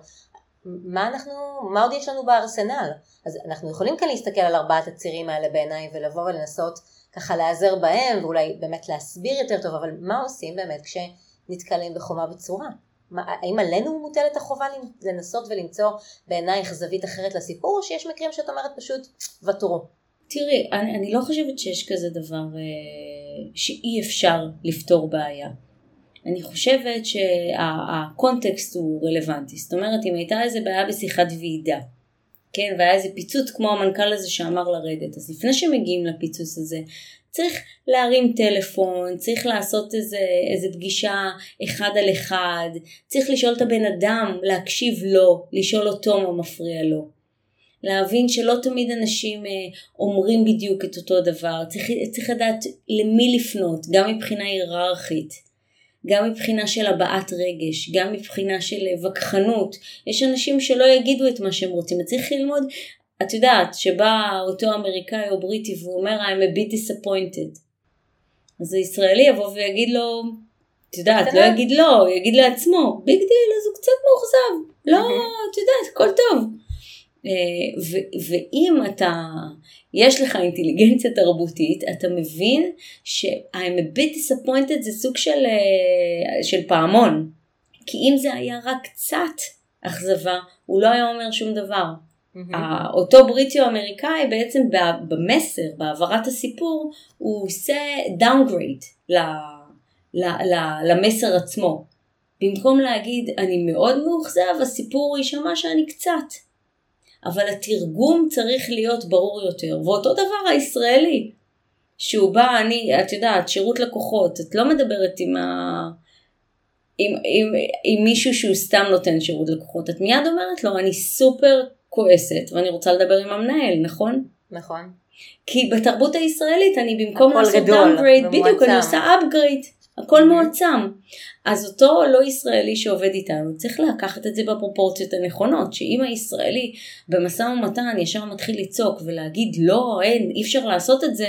מה אנחנו, מה עוד יש לנו בארסנל? אז אנחנו יכולים כאן להסתכל על ארבעת הצירים האלה בעיניי ולבוא ולנסות ככה להיעזר בהם ואולי באמת להסביר יותר טוב, אבל מה עושים באמת כשנתקלים בחומה בצורה? מה, האם עלינו מוטלת החובה לנסות ולמצוא בעינייך זווית אחרת לסיפור, או שיש מקרים שאת אומרת פשוט ותרו? תראי, אני, אני לא חושבת שיש כזה דבר אה, שאי אפשר לפתור בעיה. אני חושבת שהקונטקסט הוא רלוונטי. זאת אומרת, אם הייתה איזה בעיה בשיחת ועידה, כן, והיה איזה פיצוץ כמו המנכ"ל הזה שאמר לרדת, אז לפני שמגיעים לפיצוץ הזה, צריך להרים טלפון, צריך לעשות איזה, איזה פגישה אחד על אחד, צריך לשאול את הבן אדם, להקשיב לו, לשאול אותו מה מפריע לו. להבין שלא תמיד אנשים אה, אומרים בדיוק את אותו דבר, צריך, צריך לדעת למי לפנות, גם מבחינה היררכית, גם מבחינה של הבעת רגש, גם מבחינה של אה, וכחנות. יש אנשים שלא יגידו את מה שהם רוצים, צריך ללמוד, את יודעת, שבא אותו אמריקאי או בריטי והוא אומר I'm a bit disappointed. אז הישראלי יבוא ויגיד לו, את יודעת, לא יגיד לא, הוא יגיד לעצמו, big deal, אז הוא קצת מאוכזב. לא, את יודעת, הכל טוב. אה, ואם אתה, יש לך אינטליגנציה תרבותית, אתה מבין ש-I'm a bit disappointed זה סוג של, אה, של פעמון. כי אם זה היה רק קצת אכזבה, הוא לא היה אומר שום דבר. Mm-hmm. אותו בריטי או אמריקאי בעצם במסר, בהעברת הסיפור, הוא עושה downgrade ל, ל, ל, למסר עצמו. במקום להגיד אני מאוד מאוכזב, הסיפור יישמע שאני קצת. אבל התרגום צריך להיות ברור יותר. ואותו דבר הישראלי, שהוא בא, אני, את יודעת, שירות לקוחות, את לא מדברת עם, ה... עם, עם, עם מישהו שהוא סתם נותן שירות לקוחות, את מיד אומרת לו, אני סופר כועסת ואני רוצה לדבר עם המנהל, נכון? נכון. כי בתרבות הישראלית אני במקום לעשות downgrade, בדיוק. אני עושה upgrade, הכל מועצם. אז אותו לא ישראלי שעובד איתנו צריך לקחת את זה בפרופורציות הנכונות, שאם הישראלי במשא ומתן ישר מתחיל לצעוק ולהגיד לא, אין, אי אפשר לעשות את זה,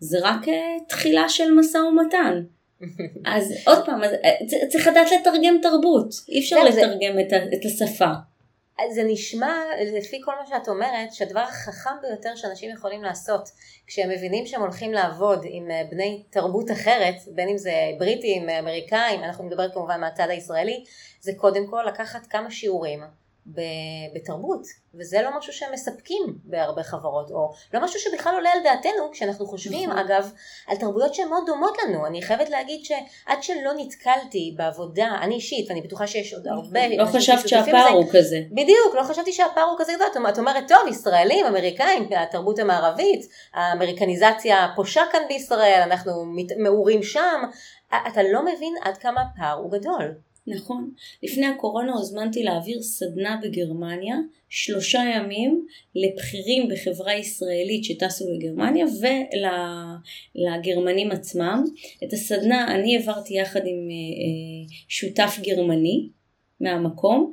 זה רק אה, תחילה של משא ומתן. אז עוד פעם, אז, אה, צריך לדעת לתרגם תרבות, אי אפשר זה- לתרגם את, את השפה. זה נשמע, לפי כל מה שאת אומרת, שהדבר החכם ביותר שאנשים יכולים לעשות כשהם מבינים שהם הולכים לעבוד עם אה, בני תרבות אחרת, בין אם זה בריטים, אמריקאים, אנחנו נדבר כמובן מהצד הישראלי, זה קודם כל לקחת כמה שיעורים בתרבות, וזה לא משהו שהם מספקים בהרבה חברות, או לא משהו שבכלל עולה על דעתנו כשאנחנו חושבים, נכון. אגב, על תרבויות שהן מאוד דומות לנו. אני חייבת להגיד שעד שלא נתקלתי בעבודה, אני אישית, ואני בטוחה שיש עוד הרבה לא חשבת שהפער הוא כזה. בדיוק, לא חשבתי שהפער הוא כזה גדול. את- אומרת, טוב, ישראלים, אמריקאים, התרבות המערבית, האמריקניזציה פושה כאן בישראל, אנחנו מעורים שם. אתה לא מבין עד כמה הפער הוא גדול. נכון. לפני הקורונה הוזמנתי להעביר סדנה בגרמניה, שלושה ימים לבכירים בחברה ישראלית שטסו לגרמניה ולגרמנים עצמם. את הסדנה אני העברתי יחד עם אה, אה, שותף גרמני מהמקום,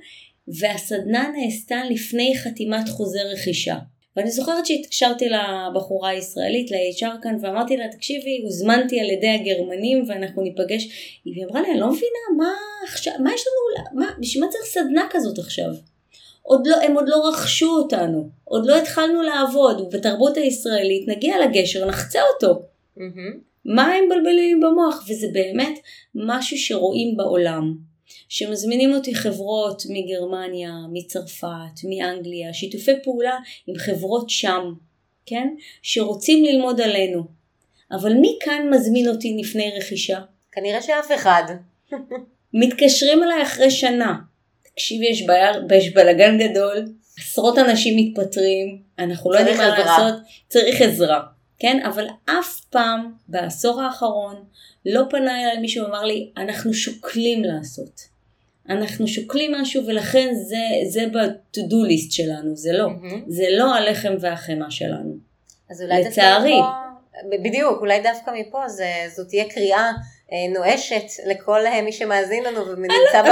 והסדנה נעשתה לפני חתימת חוזה רכישה. ואני זוכרת שהתקשרתי לבחורה הישראלית, ל-HR כאן, ואמרתי לה, תקשיבי, הוזמנתי על ידי הגרמנים ואנחנו ניפגש. היא אמרה לי, אני לא מבינה, מה עכשיו, מה יש לנו, מה, בשביל מה צריך סדנה כזאת עכשיו? עוד לא, הם עוד לא רכשו אותנו, עוד לא התחלנו לעבוד, ובתרבות הישראלית נגיע לגשר, נחצה אותו. מה הם מבלבלים במוח? וזה באמת משהו שרואים בעולם. שמזמינים אותי חברות מגרמניה, מצרפת, מאנגליה, שיתופי פעולה עם חברות שם, כן? שרוצים ללמוד עלינו. אבל מי כאן מזמין אותי לפני רכישה? כנראה שאף אחד. מתקשרים אליי אחרי שנה. תקשיבי, יש, בעיה, יש בלאגן גדול, עשרות אנשים מתפטרים, אנחנו לא יודעים מה. לעשות, צריך עזרה, כן? אבל אף פעם בעשור האחרון לא פנה אליי מישהו ואמר לי, אנחנו שוקלים לעשות. אנחנו שוקלים משהו ולכן זה, זה ב-to do list שלנו, זה לא. מהמם. זה לא הלחם והחמאה שלנו. אז אולי דווקא לצערי. מפה, בדיוק, אולי דווקא מפה זה, זו תהיה קריאה אה, נואשת לכל אה, מי שמאזין לנו ונמצא ב...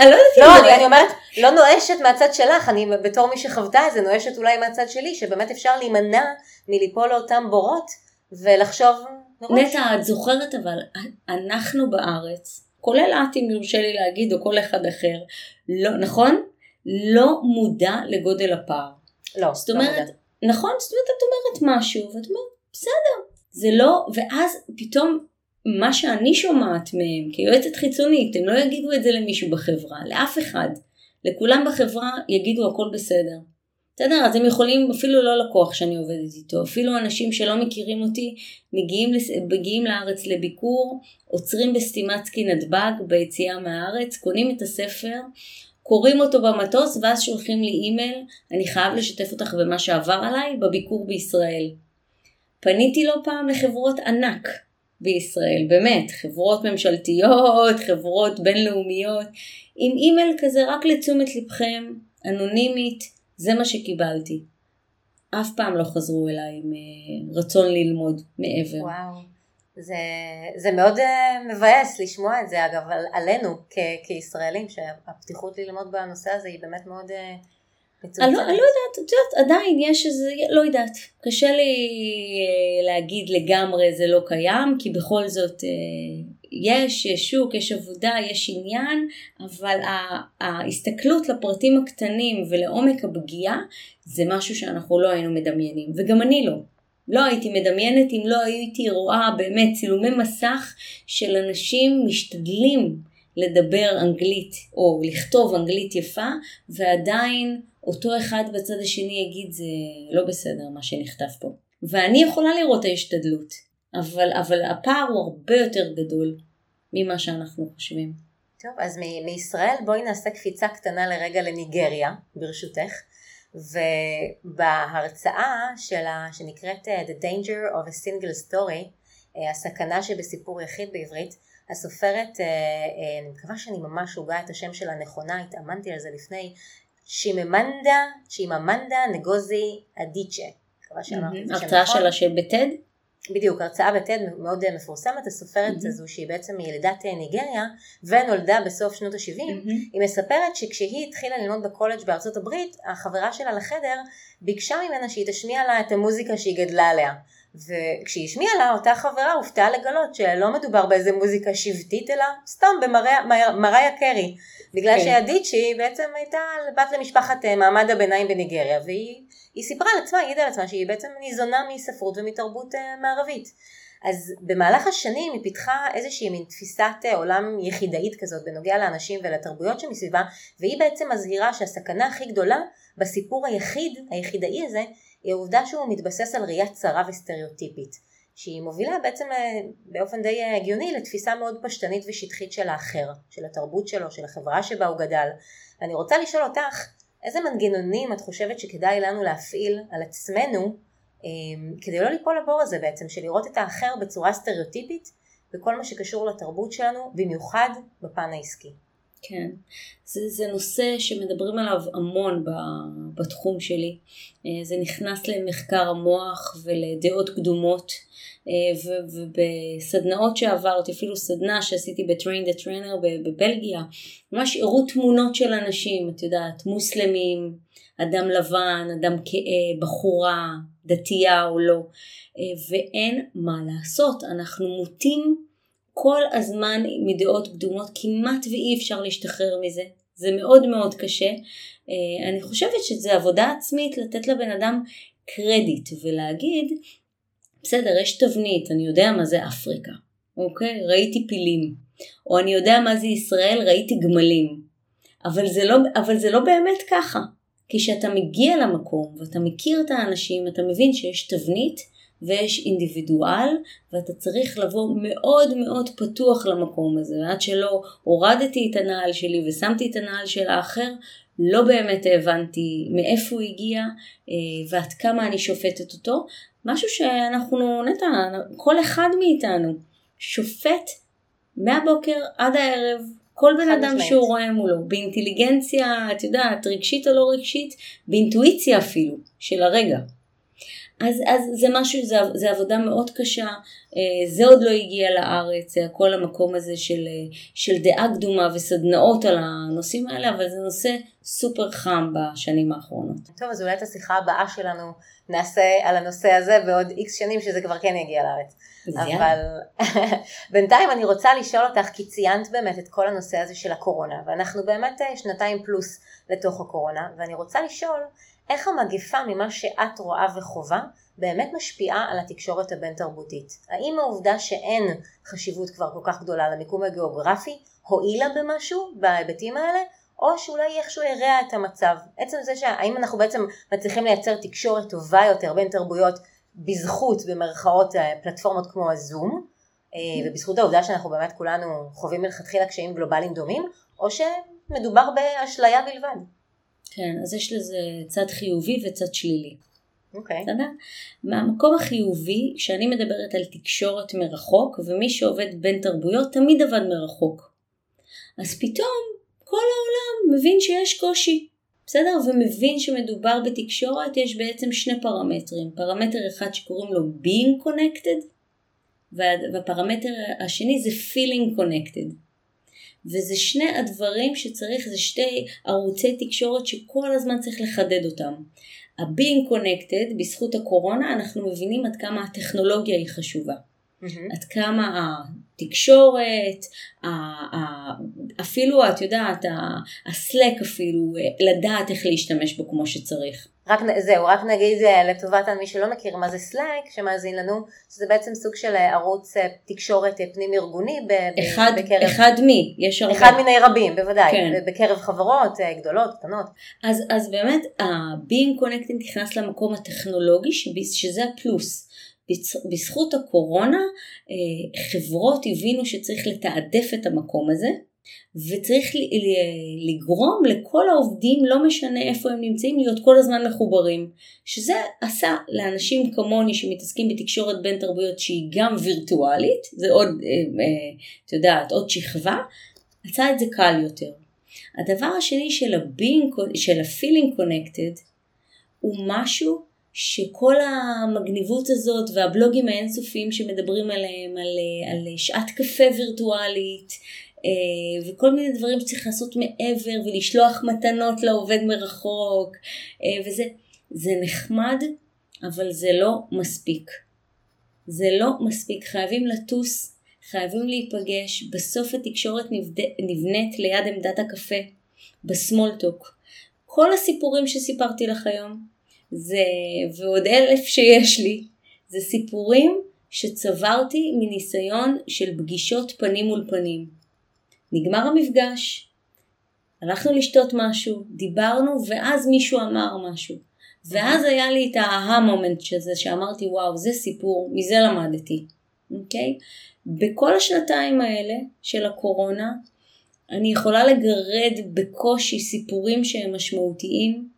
אני לא יודעת לא, אני אומרת, לא נואשת מהצד שלך, אני בתור מי שחוותה את זה, נואשת אולי מהצד שלי, שבאמת אפשר להימנע מליפול לאותם בורות ולחשוב מראש. נטע, את זוכרת אבל, אנחנו בארץ, כולל את אם יורשה לי להגיד, או כל אחד אחר, לא, נכון? לא מודע לגודל הפער. לא, זאת לא אומרת, מודע. נכון? זאת אומרת, את אומרת משהו, ואת אומרת, בסדר. זה לא, ואז פתאום מה שאני שומעת מהם כיועצת חיצונית, הם לא יגידו את זה למישהו בחברה, לאף אחד. לכולם בחברה יגידו הכל בסדר. בסדר? אז הם יכולים, אפילו לא לקוח שאני עובדת איתו, אפילו אנשים שלא מכירים אותי, מגיעים, מגיעים לארץ לביקור, עוצרים בסטימצקי נתב"ג ביציאה מהארץ, קונים את הספר, קוראים אותו במטוס ואז שולחים לי אימייל, אני חייב לשתף אותך במה שעבר עליי בביקור בישראל. פניתי לא פעם לחברות ענק בישראל, באמת, חברות ממשלתיות, חברות בינלאומיות, עם אימייל כזה רק לתשומת לבכם, אנונימית, זה מה שקיבלתי. אף פעם לא חזרו אליי עם אה, רצון ללמוד מעבר. וואו. זה, זה מאוד uh, מבאס לשמוע את זה אגב על, עלינו כ- כישראלים שהפתיחות ללמוד בנושא הזה היא באמת מאוד מצומצמת. אני לא, אני לא יודעת, את יודעת, עדיין יש איזה, לא יודעת, קשה לי אה, להגיד לגמרי זה לא קיים, כי בכל זאת אה, יש, יש שוק, יש עבודה, יש עניין, אבל ההסתכלות לפרטים הקטנים ולעומק הפגיעה זה משהו שאנחנו לא היינו מדמיינים, וגם אני לא. לא הייתי מדמיינת אם לא הייתי רואה באמת צילומי מסך של אנשים משתדלים לדבר אנגלית או לכתוב אנגלית יפה ועדיין אותו אחד בצד השני יגיד זה לא בסדר מה שנכתב פה. ואני יכולה לראות ההשתדלות, אבל, אבל הפער הוא הרבה יותר גדול ממה שאנחנו חושבים. טוב, אז מ- מישראל בואי נעשה קפיצה קטנה לרגע לניגריה, ברשותך. ובהרצאה שלה, שנקראת uh, The Danger of a Single Story, uh, הסכנה שבסיפור יחיד בעברית, הסופרת, אני מקווה שאני ממש הוגה את השם שלה נכונה, התאמנתי על זה לפני, שיממנדה, שיממנדה נגוזי אדיצ'ה. הרצאה שלה של בטד? בדיוק, הרצאה בטד מאוד מפורסמת, הסופרת mm-hmm. הזו שהיא בעצם ילידת ניגריה ונולדה בסוף שנות ה-70, mm-hmm. היא מספרת שכשהיא התחילה ללמוד בקולג' בארצות הברית, החברה שלה לחדר ביקשה ממנה שהיא תשמיע לה את המוזיקה שהיא גדלה עליה. וכשהיא השמיעה לה, אותה חברה הופתעה לגלות שלא מדובר באיזה מוזיקה שבטית, אלא סתם במריה קרי. בגלל כן. שהדיצ'י בעצם הייתה בת למשפחת אה, מעמד הביניים בניגריה, והיא סיפרה על עצמה, היא העידה על עצמה שהיא בעצם ניזונה מספרות ומתרבות אה, מערבית. אז במהלך השנים היא פיתחה איזושהי מין תפיסת אה, עולם יחידאית כזאת בנוגע לאנשים ולתרבויות שמסביבה, והיא בעצם מזהירה שהסכנה הכי גדולה בסיפור היחיד, היחידאי הזה, היא העובדה שהוא מתבסס על ראייה צרה וסטריאוטיפית, שהיא מובילה בעצם אה, באופן די אה, הגיוני לתפיסה מאוד פשטנית ושטחית של האחר, של התרבות שלו, של החברה שבה הוא גדל. ואני רוצה לשאול אותך, איזה מנגנונים את חושבת שכדאי לנו להפעיל על עצמנו אה, כדי לא ליפול לבור הזה בעצם, של לראות את האחר בצורה סטריאוטיפית בכל מה שקשור לתרבות שלנו, במיוחד בפן העסקי. כן, זה, זה נושא שמדברים עליו המון בתחום שלי. אה, זה נכנס למחקר המוח ולדעות קדומות, אה, ובסדנאות שעברתי, אפילו סדנה שעשיתי ב-Train the Trainer בבלגיה, ממש הראו תמונות של אנשים, את יודעת, מוסלמים, אדם לבן, אדם כהה, בחורה, דתייה או לא, אה, ואין מה לעשות, אנחנו מוטים כל הזמן מדעות קדומות, כמעט ואי אפשר להשתחרר מזה. זה מאוד מאוד קשה. אה, אני חושבת שזה עבודה עצמית לתת לבן אדם קרדיט ולהגיד, בסדר, יש תבנית, אני יודע מה זה אפריקה, אוקיי? ראיתי פילים. או אני יודע מה זה ישראל, ראיתי גמלים. אבל זה לא, אבל זה לא באמת ככה. כשאתה מגיע למקום ואתה מכיר את האנשים, אתה מבין שיש תבנית ויש אינדיבידואל ואתה צריך לבוא מאוד מאוד פתוח למקום הזה ועד שלא הורדתי את הנעל שלי ושמתי את הנעל של האחר לא באמת הבנתי מאיפה הוא הגיע אה, ועד כמה אני שופטת אותו משהו שאנחנו נטע כל אחד מאיתנו שופט מהבוקר עד הערב כל בן אדם משמעית. שהוא רואה מולו, באינטליגנציה, את יודעת, רגשית או לא רגשית, באינטואיציה אפילו, של הרגע. אז, אז זה משהו, זה, זה עבודה מאוד קשה, אה, זה עוד לא הגיע לארץ, כל המקום הזה של, אה, של דעה קדומה וסדנאות על הנושאים האלה, אבל זה נושא סופר חם בשנים האחרונות. טוב, אז אולי את השיחה הבאה שלנו נעשה על הנושא הזה בעוד איקס שנים שזה כבר כן יגיע לארץ. אבל בינתיים אני רוצה לשאול אותך, כי ציינת באמת את כל הנושא הזה של הקורונה, ואנחנו באמת אה, שנתיים פלוס לתוך הקורונה, ואני רוצה לשאול, איך המגפה ממה שאת רואה וחווה באמת משפיעה על התקשורת הבין תרבותית? האם העובדה שאין חשיבות כבר כל כך גדולה למיקום הגיאוגרפי הועילה במשהו בהיבטים האלה? או שאולי איכשהו הרע את המצב. עצם זה שהאם אנחנו בעצם מצליחים לייצר תקשורת טובה יותר בין תרבויות בזכות במרכאות פלטפורמות כמו הזום, אה, ובזכות העובדה שאנחנו באמת כולנו חווים מלכתחילה קשיים גלובליים דומים, או שמדובר באשליה בלבד. כן, אז יש לזה צד חיובי וצד שלילי. אוקיי. Okay. מהמקום החיובי, כשאני מדברת על תקשורת מרחוק, ומי שעובד בין תרבויות תמיד עבד מרחוק. אז פתאום כל העולם מבין שיש קושי. בסדר? ומבין שמדובר בתקשורת, יש בעצם שני פרמטרים. פרמטר אחד שקוראים לו being connected, והפרמטר השני זה feeling connected. וזה שני הדברים שצריך, זה שתי ערוצי תקשורת שכל הזמן צריך לחדד אותם. ה-being connected, בזכות הקורונה, אנחנו מבינים עד כמה הטכנולוגיה היא חשובה. Mm-hmm. עד כמה התקשורת, אפילו את יודעת, הסלק אפילו, לדעת איך להשתמש בו כמו שצריך. רק, זהו, רק נגיד אה, לטובת מי שלא מכיר מה זה סלאק, שמאזין לנו, שזה בעצם סוג של אה, ערוץ אה, תקשורת פנים ארגוני אחד, בקרב... אחד מי, יש הרבה. אחד מיני רבים, בוודאי, כן. בקרב חברות גדולות, קטנות. אז, אז באמת ה-being connected נכנס למקום הטכנולוגי, שזה הפלוס. בזכות הקורונה חברות הבינו שצריך לתעדף את המקום הזה, וצריך לגרום לכל העובדים, לא משנה איפה הם נמצאים, להיות כל הזמן מחוברים. שזה עשה לאנשים כמוני שמתעסקים בתקשורת בין תרבויות שהיא גם וירטואלית, זה עוד, אה, אה, את יודעת, עוד שכבה, עשה את זה קל יותר. הדבר השני של ה-being, של ה-feeling connected, הוא משהו שכל המגניבות הזאת והבלוגים האינסופיים שמדברים עליהם, על, על שעת קפה וירטואלית, אה, וכל מיני דברים שצריך לעשות מעבר ולשלוח מתנות לעובד מרחוק, אה, וזה זה נחמד, אבל זה לא מספיק. זה לא מספיק, חייבים לטוס, חייבים להיפגש, בסוף התקשורת נבנית ליד עמדת הקפה, בסמולטוק. כל הסיפורים שסיפרתי לך היום, זה, ועוד אלף שיש לי, זה סיפורים שצברתי מניסיון של פגישות פנים מול פנים. נגמר המפגש, הלכנו לשתות משהו, דיברנו, ואז מישהו אמר משהו. ואז היה לי את ההה מומנט שזה, שאמרתי, וואו, זה סיפור, מזה למדתי, אוקיי? בכל השנתיים האלה של הקורונה, אני יכולה לגרד בקושי סיפורים שהם משמעותיים,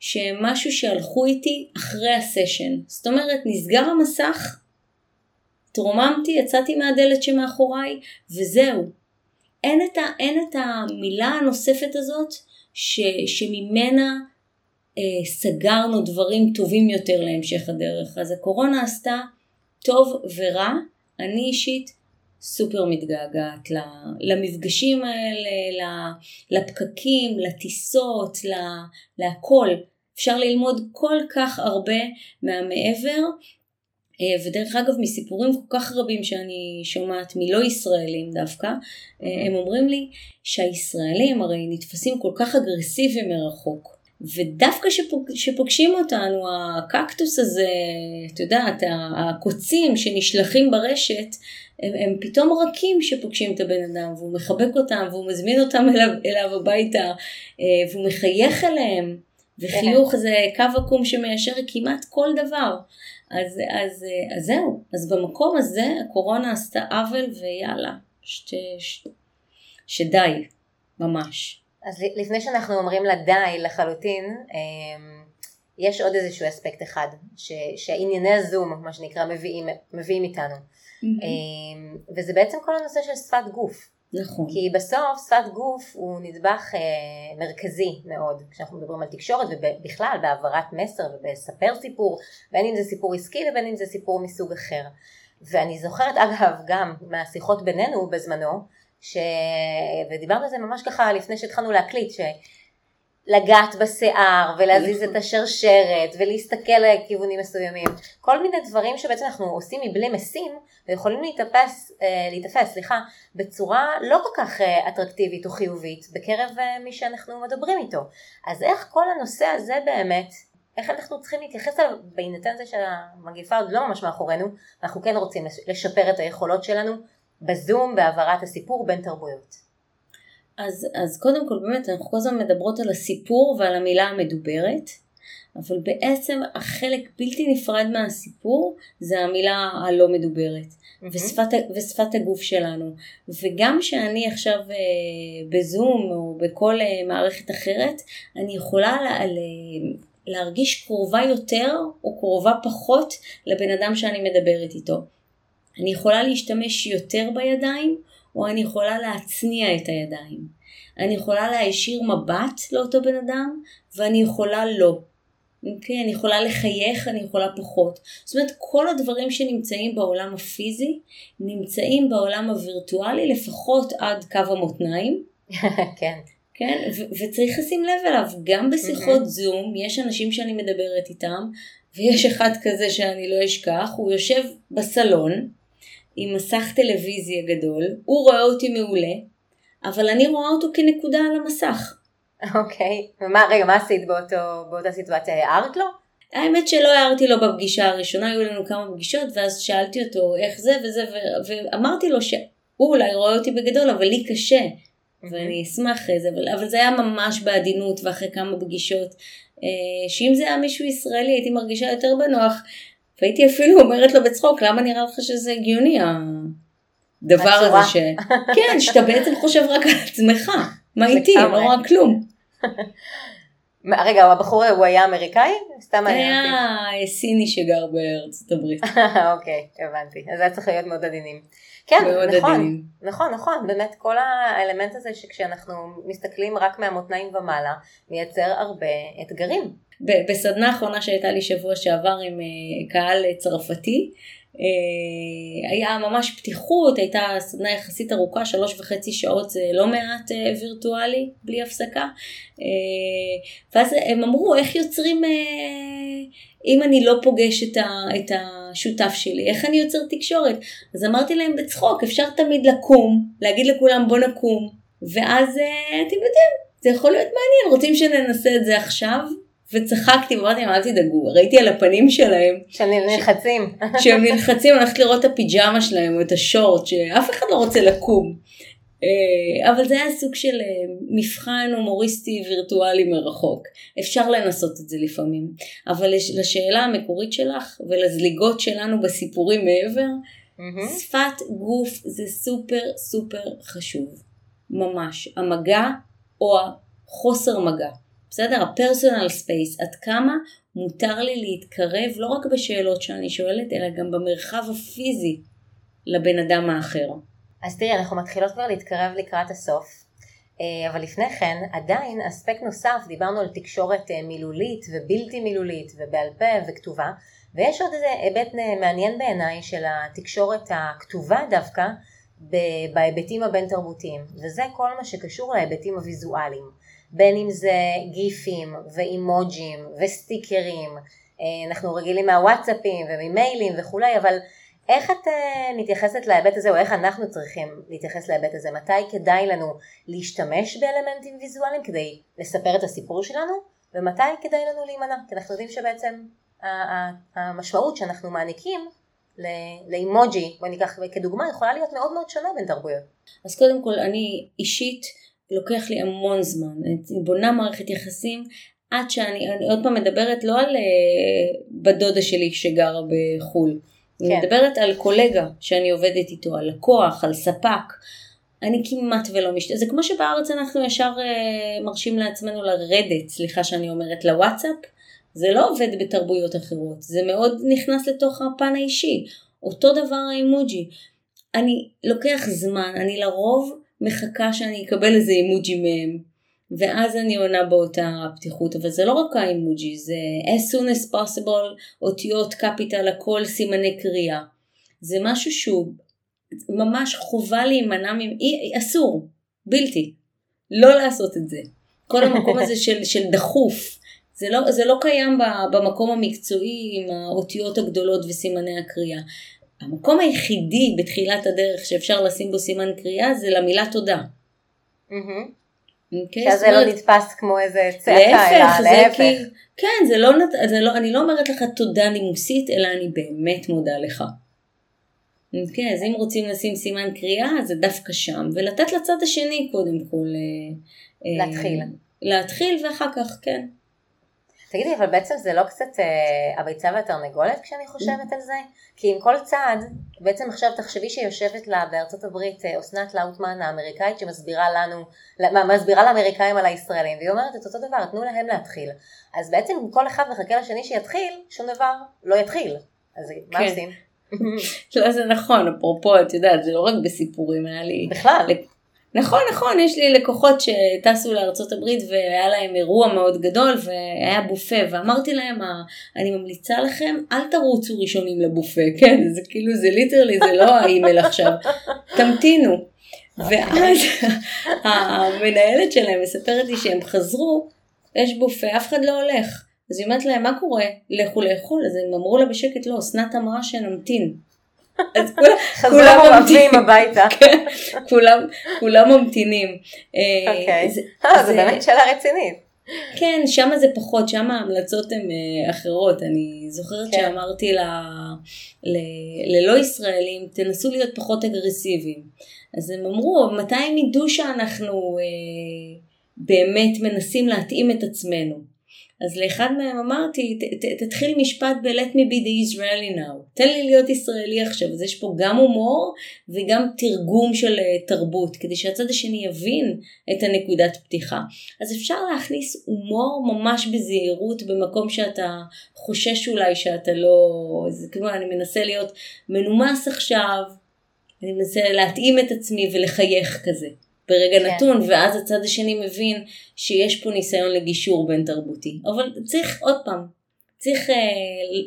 שהם משהו שהלכו איתי אחרי הסשן. זאת אומרת, נסגר המסך, התרוממתי, יצאתי מהדלת שמאחוריי, וזהו. אין את, ה, אין את המילה הנוספת הזאת ש, שממנה אה, סגרנו דברים טובים יותר להמשך הדרך. אז הקורונה עשתה טוב ורע. אני אישית סופר מתגעגעת למפגשים האלה, לפקקים, לטיסות, להכל. אפשר ללמוד כל כך הרבה מהמעבר, ודרך אגב מסיפורים כל כך רבים שאני שומעת מלא ישראלים דווקא, אה, הם אומרים לי שהישראלים הרי נתפסים כל כך אגרסיביים מרחוק. ודווקא כשפוגשים אותנו, הקקטוס הזה, את יודעת, הקוצים שנשלחים ברשת, הם, הם פתאום רכים שפוגשים את הבן אדם, והוא מחבק אותם, והוא מזמין אותם אליו, אליו הביתה, אה, והוא מחייך אליהם. וחיוך זה קו עקום שמיישר כמעט כל דבר. אז, אז, אז זהו, אז במקום הזה הקורונה עשתה עוול ויאללה, ש, ש, שדי, ממש. אז לפני שאנחנו אומרים לה די לחלוטין, אמ, יש עוד איזשהו אספקט אחד, ש, שענייני הזום, מה שנקרא, מביאים, מביאים איתנו. Mm-hmm. וזה בעצם כל הנושא של שפת גוף. נכון. כי בסוף שפת גוף הוא נדבך אה, מרכזי מאוד כשאנחנו מדברים על תקשורת ובכלל בהעברת מסר ובספר סיפור, בין אם זה סיפור עסקי ובין אם זה סיפור מסוג אחר. ואני זוכרת אגב גם מהשיחות בינינו בזמנו, ש... ודיברנו על זה ממש ככה לפני שהתחלנו להקליט, ש... לגעת בשיער ולהזיז את השרשרת ולהסתכל לכיוונים מסוימים. כל מיני דברים שבעצם אנחנו עושים מבלי משים ויכולים להתאפס, אה, להתאפס סליחה, בצורה לא כל כך אה, אטרקטיבית או חיובית בקרב אה, מי שאנחנו מדברים איתו. אז איך כל הנושא הזה באמת, איך אנחנו צריכים להתייחס אליו בהינתן זה שהמגיפה עוד לא ממש מאחורינו, אנחנו כן רוצים לשפר את היכולות שלנו בזום בהעברת הסיפור בין תרבויות. אז, אז קודם כל באמת אנחנו כל הזמן מדברות על הסיפור ועל המילה המדוברת, אבל בעצם החלק בלתי נפרד מהסיפור זה המילה הלא מדוברת mm-hmm. ושפת, ושפת הגוף שלנו. וגם שאני עכשיו אה, בזום או בכל אה, מערכת אחרת, אני יכולה לה, לה, להרגיש קרובה יותר או קרובה פחות לבן אדם שאני מדברת איתו. אני יכולה להשתמש יותר בידיים או אני יכולה להצניע את הידיים. אני יכולה להישיר מבט לאותו בן אדם, ואני יכולה לא. אוקיי? אני יכולה לחייך, אני יכולה פחות. זאת אומרת, כל הדברים שנמצאים בעולם הפיזי, נמצאים בעולם הווירטואלי לפחות עד קו המותניים. כן. כן, ו- וצריך לשים לב אליו, גם בשיחות זום, יש אנשים שאני מדברת איתם, ויש אחד כזה שאני לא אשכח, הוא יושב בסלון, עם מסך טלוויזיה גדול, הוא רואה אותי מעולה, אבל אני רואה אותו כנקודה על המסך. אוקיי, okay. ומה, רגע, מה עשית באותו, באותה סיטואציה? הערת לו? האמת שלא הערתי לו בפגישה הראשונה, היו לנו כמה פגישות, ואז שאלתי אותו איך זה וזה, ו- ואמרתי לו שהוא אולי רואה אותי בגדול, אבל לי קשה, mm-hmm. ואני אשמח איזה, אבל, אבל זה היה ממש בעדינות, ואחרי כמה פגישות, אה, שאם זה היה מישהו ישראלי הייתי מרגישה יותר בנוח, והייתי אפילו אומרת לו בצחוק, למה נראה לך שזה הגיוני הדבר הצורה. הזה ש... כן, שאתה בעצם חושב רק על עצמך. מה איתי? לא. רואה כלום. רגע, הבחור הוא היה אמריקאי? סתם מעניין אותי. היה סיני שגר בארצות הברית. אוקיי, הבנתי. אז היה צריך להיות מאוד עדינים. כן, מאוד נכון, עדינים. נכון, נכון, באמת כל האלמנט הזה שכשאנחנו מסתכלים רק מהמותניים ומעלה, מייצר הרבה אתגרים. בסדנה האחרונה שהייתה לי שבוע שעבר עם אה, קהל צרפתי, אה, היה ממש פתיחות, הייתה סדנה יחסית ארוכה, שלוש וחצי שעות זה לא מעט אה, וירטואלי, בלי הפסקה. ואז הם אמרו, איך יוצרים, אם אני לא פוגש את, השותף שלי, איך אני יוצר תקשורת? אז אמרתי להם בצחוק, אפשר תמיד לקום, להגיד לכולם בוא נקום, ואז אתם יודעים, זה יכול להיות מעניין, רוצים שננסה את זה עכשיו? וצחקתי ואמרתי להם אל תדאגו, ראיתי על הפנים שלהם שנלחצים. שהם נלחצים הולכת לראות את הפיג'מה שלהם או את השורט שאף אחד לא רוצה לקום. אה, אבל זה היה סוג של אה, מבחן הומוריסטי וירטואלי מרחוק. אפשר לנסות את זה לפעמים. אבל לש- לשאלה המקורית שלך ולזליגות שלנו בסיפורים מעבר, מהמם. שפת גוף זה סופר סופר חשוב. ממש. המגע או החוסר מגע. בסדר? ה-personal space, עד כמה מותר לי להתקרב לא רק בשאלות שאני שואלת, אלא גם במרחב הפיזי לבן אדם האחר. אז תראי, אנחנו מתחילות כבר להתקרב לקראת הסוף, אה, אבל לפני כן, עדיין אספקט נוסף, דיברנו על תקשורת אה, מילולית ובלתי מילולית ובעל פה וכתובה, ויש עוד איזה היבט אה, מעניין בעיניי של התקשורת הכתובה דווקא בהיבטים הבין תרבותיים, וזה כל מה שקשור להיבטים הוויזואליים, בין אם זה גיפים ואימוג'ים וסטיקרים, אה, אנחנו רגילים מהוואטסאפים וממיילים וכולי, אבל איך את uh, מתייחסת להיבט הזה, או איך אנחנו צריכים להתייחס להיבט הזה? מתי כדאי לנו להשתמש באלמנטים ויזואליים כדי לספר את הסיפור שלנו, ומתי כדאי לנו להימנע? כי אנחנו יודעים שבעצם המשמעות שאנחנו מעניקים לאימוג'י, בוא ניקח כדוגמה, יכולה להיות מאוד מאוד שונה בין תרבויות. אז קודם כל, אני אישית, לוקח לי המון זמן. אני בונה מערכת יחסים עד שאני, אני עוד פעם מדברת לא על אה, בת דודה שלי שגרה בחו"ל. אני כן. מדברת על קולגה שאני עובדת איתו, על לקוח, על ספק. אני כמעט ולא משת... זה כמו שבארץ אנחנו ישר אה, מרשים לעצמנו לרדת, סליחה שאני אומרת, לוואטסאפ. זה לא עובד בתרבויות אחרות, זה מאוד נכנס לתוך הפן האישי. אותו דבר האימוג'י. אני לוקח זמן, אני לרוב מחכה שאני אקבל איזה אימוג'י מהם, ואז אני עונה באותה פתיחות, אבל זה לא רק האימוג'י, זה as soon as possible, אותיות קפיטל, הכל סימני קריאה. זה משהו שהוא ממש חובה להימנע, ממ... אסור, בלתי, לא לעשות את זה. כל המקום הזה של, של דחוף, זה לא, זה לא קיים במקום המקצועי עם האותיות הגדולות וסימני הקריאה. המקום היחידי בתחילת הדרך שאפשר לשים בו סימן קריאה זה למילה תודה. אוקיי? שאז זאת זה לא נתפס כמו איזה צעקה, אלא זה להפך. כי, כן, זה לא, זה לא, אני לא אומרת לך תודה נימוסית, אלא אני באמת מודה לך. אוקיי, אז אם רוצים לשים סימן קריאה, זה דווקא שם, ולתת לצד השני קודם כל. אה, אה, להתחיל. להתחיל ואחר כך, כן. תגידי, אבל בעצם זה לא קצת אה, הביצה והתרנגולת כשאני חושבת על זה? כי עם כל צעד, בעצם עכשיו תחשבי שיושבת לה בארצות הברית אה, אסנת לאוטמן האמריקאית שמסבירה לנו, מה, מסבירה לאמריקאים על הישראלים, והיא אומרת את אותו דבר, תנו להם להתחיל. אז בעצם אם כל אחד מחכה לשני שיתחיל, שום דבר לא יתחיל. אז מה כן. עושים? לא, זה נכון, אפרופו, את יודעת, זה לא רק בסיפורים, היה לי... בכלל. נכון, נכון, יש לי לקוחות שטסו לארצות הברית והיה להם אירוע מאוד גדול והיה בופה ואמרתי להם, "ה- אני ממליצה לכם, אל תרוצו ראשונים לבופה, כן, זה כאילו, זה ליטרלי, זה לא האימייל עכשיו, תמתינו. ואז המנהלת שלהם מספרת לי שהם חזרו, יש בופה, אף אחד לא הולך. אז היא אומרת להם, מה קורה? לכו לאכול. אז הם אמרו לה בשקט, לא, אסנת אמרה שנמתין. אז כולם, ממתינים. הביתה. כן, כולם, כולם ממתינים. אה, אוקיי. זה- אה, זה- באמת שאלה רצינית. כן, שם זה פחות, שם ההמלצות הן אה, אחרות. אני זוכרת כן. שאמרתי ל, ל, ללא ישראלים, תנסו להיות פחות אגרסיביים. אז הם אמרו, מתי הם ידעו שאנחנו אה, באמת מנסים להתאים את עצמנו? אז לאחד מהם אמרתי, ת, ת, תתחיל משפט ב-let me be the Israeli now. תן לי להיות ישראלי עכשיו. אז יש פה גם הומור וגם תרגום של אה, תרבות, כדי שהצד השני יבין את הנקודת פתיחה. אז אפשר להכניס הומור ממש בזהירות במקום שאתה חושש אולי שאתה לא... זה כמו אני מנסה להיות מנומס עכשיו, אני מנסה להתאים את עצמי ולחייך כזה. ברגע כן. נתון, ואז הצד השני מבין שיש פה ניסיון לגישור בין תרבותי. אבל צריך, עוד פעם, צריך אה,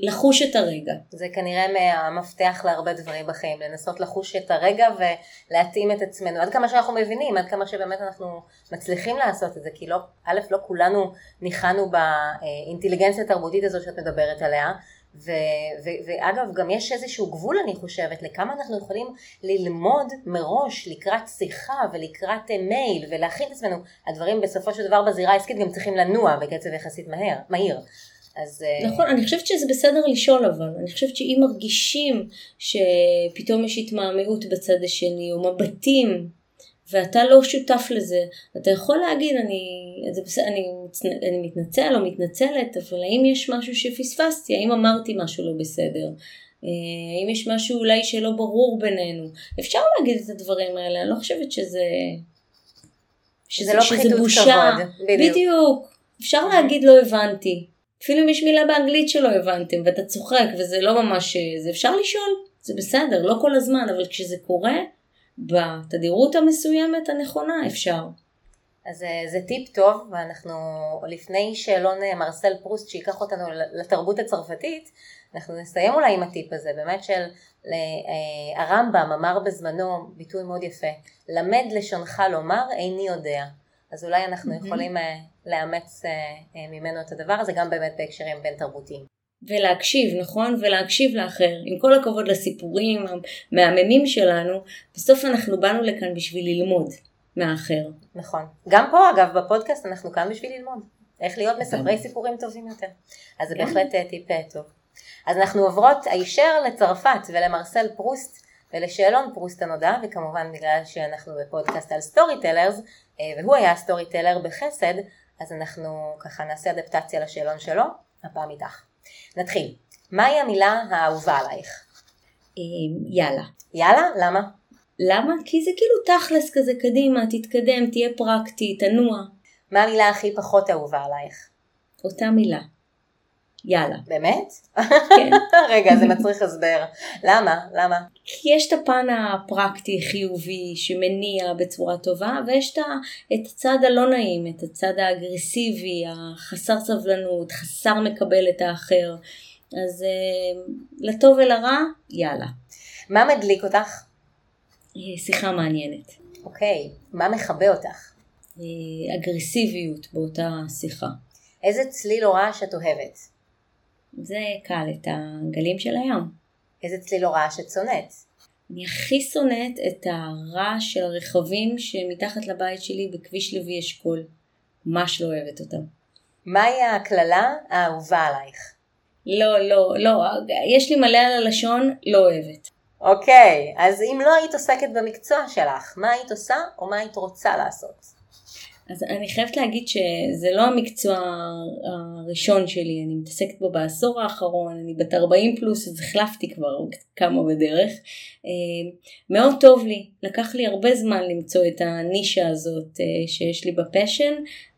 לחוש את הרגע. זה כנראה מהמפתח להרבה דברים בחיים, לנסות לחוש את הרגע ולהתאים את עצמנו, עד כמה שאנחנו מבינים, עד כמה שבאמת אנחנו מצליחים לעשות את זה, כי לא, א', לא כולנו ניחנו באינטליגנציה התרבותית הזו שאת מדברת עליה, ו, ו, ואגב, גם יש איזשהו גבול, אני חושבת, לכמה אנחנו יכולים ללמוד מראש לקראת שיחה ולקראת אה, מייל ולהכין את עצמנו. הדברים בסופו של דבר בזירה העסקית גם צריכים לנוע בקצב יחסית מהר, מהיר. אז... אה, נכון, אני חושבת שזה בסדר לשאול אבל, אני חושבת שאם מרגישים שפתאום יש התמהמהות בצד השני, או מבטים ואתה לא שותף לזה, אתה יכול להגיד, אני, אני, אני מתנצל או מתנצלת, אבל האם יש משהו שפספסתי? האם אמרתי משהו לא בסדר? אה, האם יש משהו אולי שלא ברור בינינו? אפשר להגיד את הדברים האלה, אני לא חושבת שזה... שזה, לא שזה בושה. כבוד, בדיוק. בדיוק. אפשר להגיד לא הבנתי. אפילו אם יש מילה באנגלית שלא הבנתם ואתה צוחק וזה לא ממש... זה אפשר לשאול, זה בסדר, לא כל הזמן, אבל כשזה קורה, בתדירות המסוימת הנכונה אפשר. אז אה, זה טיפ טוב, ואנחנו לפני שאלון אה, מרסל פרוסט שיקח אותנו לתרבות הצרפתית, אנחנו נסיים אולי עם הטיפ הזה, באמת של אה, הרמב"ם אמר בזמנו ביטוי מאוד יפה, למד לשונך לומר איני יודע. אז אולי אנחנו. יכולים לאמץ ממנו את הדבר הזה גם באמת בהקשרים בין תרבותיים. ולהקשיב, נכון? ולהקשיב לאחר. עם כל הכבוד לסיפורים המהממים שלנו, בסוף אנחנו באנו לכאן בשביל ללמוד מהאחר. נכון. גם פה אגב, בפודקאסט אנחנו כאן בשביל ללמוד. איך להיות מספרי סיפורים טובים יותר. אז זה בהחלט אה, טיפ אה, טוב. אז אנחנו עוברות הישר לצרפת ולמרסל פרוסט ולשאלון פרוסט הנודע, וכמובן בגלל שאנחנו בפודקאסט על storytellers, אה, והוא היה storyteller בחסד, אז אנחנו ככה נעשה אדפטציה לשאלון שלו, הפעם איתך. נתחיל. מהי המילה האהובה עלייך? אמ, יאללה. יאללה? למה? למה? כי זה כאילו תכלס כזה קדימה, תתקדם, תהיה פרקטי, תנוע. מה המילה הכי פחות אהובה עלייך? אותה מילה. יאללה. באמת? כן. רגע, זה מצריך הסבר. למה? למה? כי יש את הפן הפרקטי, חיובי, שמניע בצורה טובה, ויש את הצד הלא נעים, את הצד האגרסיבי, החסר סבלנות, חסר מקבל את האחר. אז אה, לטוב ולרע, יאללה. מה מדליק אותך? אה, שיחה מעניינת. אוקיי, מה מכבה אותך? אה, אגרסיביות באותה שיחה. איזה צליל או רעש את אוהבת? זה קל, את הגלים של הים. איזה צליל או רעש את שונאת? אני הכי שונאת את הרעש של הרכבים שמתחת לבית שלי בכביש לוי אשכול. ממש לא אוהבת אותם. מהי הקללה האהובה עלייך? לא, לא, לא, יש לי מלא על הלשון, לא אוהבת. אוקיי, אז אם לא היית עוסקת במקצוע שלך, מה היית עושה או מה היית רוצה לעשות? אז אני חייבת להגיד שזה לא המקצוע הראשון שלי, אני מתעסקת בו בעשור האחרון, אני בת 40 פלוס אז החלפתי כבר כמה בדרך. אה, מאוד טוב לי, לקח לי הרבה זמן למצוא את הנישה הזאת אה, שיש לי בפשן,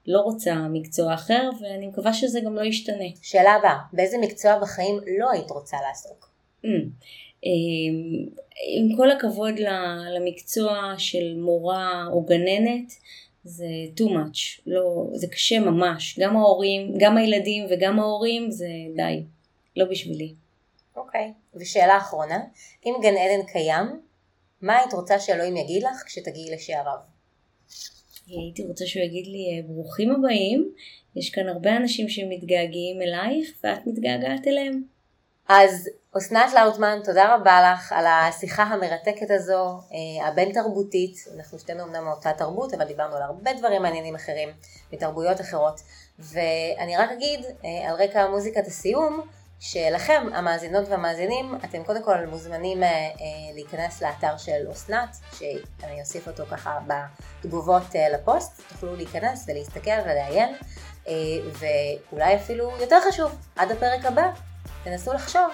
לא רוצה מקצוע אחר ואני מקווה שזה גם לא ישתנה. שאלה הבאה, באיזה מקצוע בחיים לא היית רוצה לעסוק? Mm. עם כל הכבוד למקצוע של מורה או גננת, זה too much, לא, זה קשה ממש, גם ההורים, גם הילדים וגם ההורים זה די, לא בשבילי. אוקיי, okay. ושאלה אחרונה, אם גן עדן קיים, מה היית רוצה שאלוהים יגיד לך כשתגיעי לשעריו? הייתי רוצה שהוא יגיד לי ברוכים הבאים, יש כאן הרבה אנשים שמתגעגעים אלייך ואת מתגעגעת אליהם. אז אסנת לאוטמן, תודה רבה לך על השיחה המרתקת הזו, אה, הבין תרבותית, אנחנו שתינו אמנם מאותה תרבות, אבל דיברנו על הרבה דברים מעניינים אחרים, מתרבויות אחרות, ואני רק אגיד אה, על רקע מוזיקת הסיום, שלכם, המאזינות והמאזינים, אתם קודם כל מוזמנים אה, להיכנס לאתר של אסנת, שאני אוסיף אותו ככה בתגובות לפוסט, תוכלו להיכנס ולהסתכל ולעיין. ואולי אפילו יותר חשוב, עד הפרק הבא, תנסו לחשוב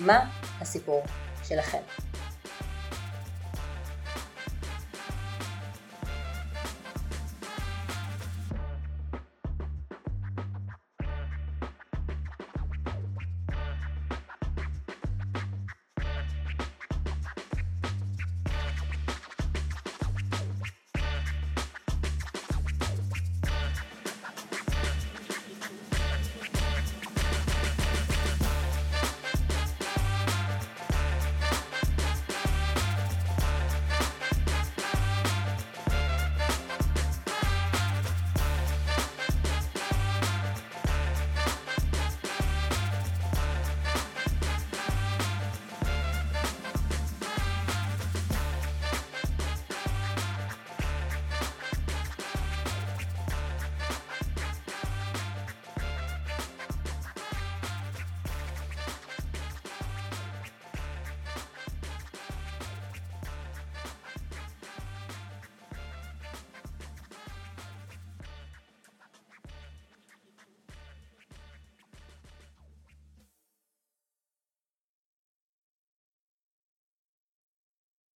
מה הסיפור שלכם.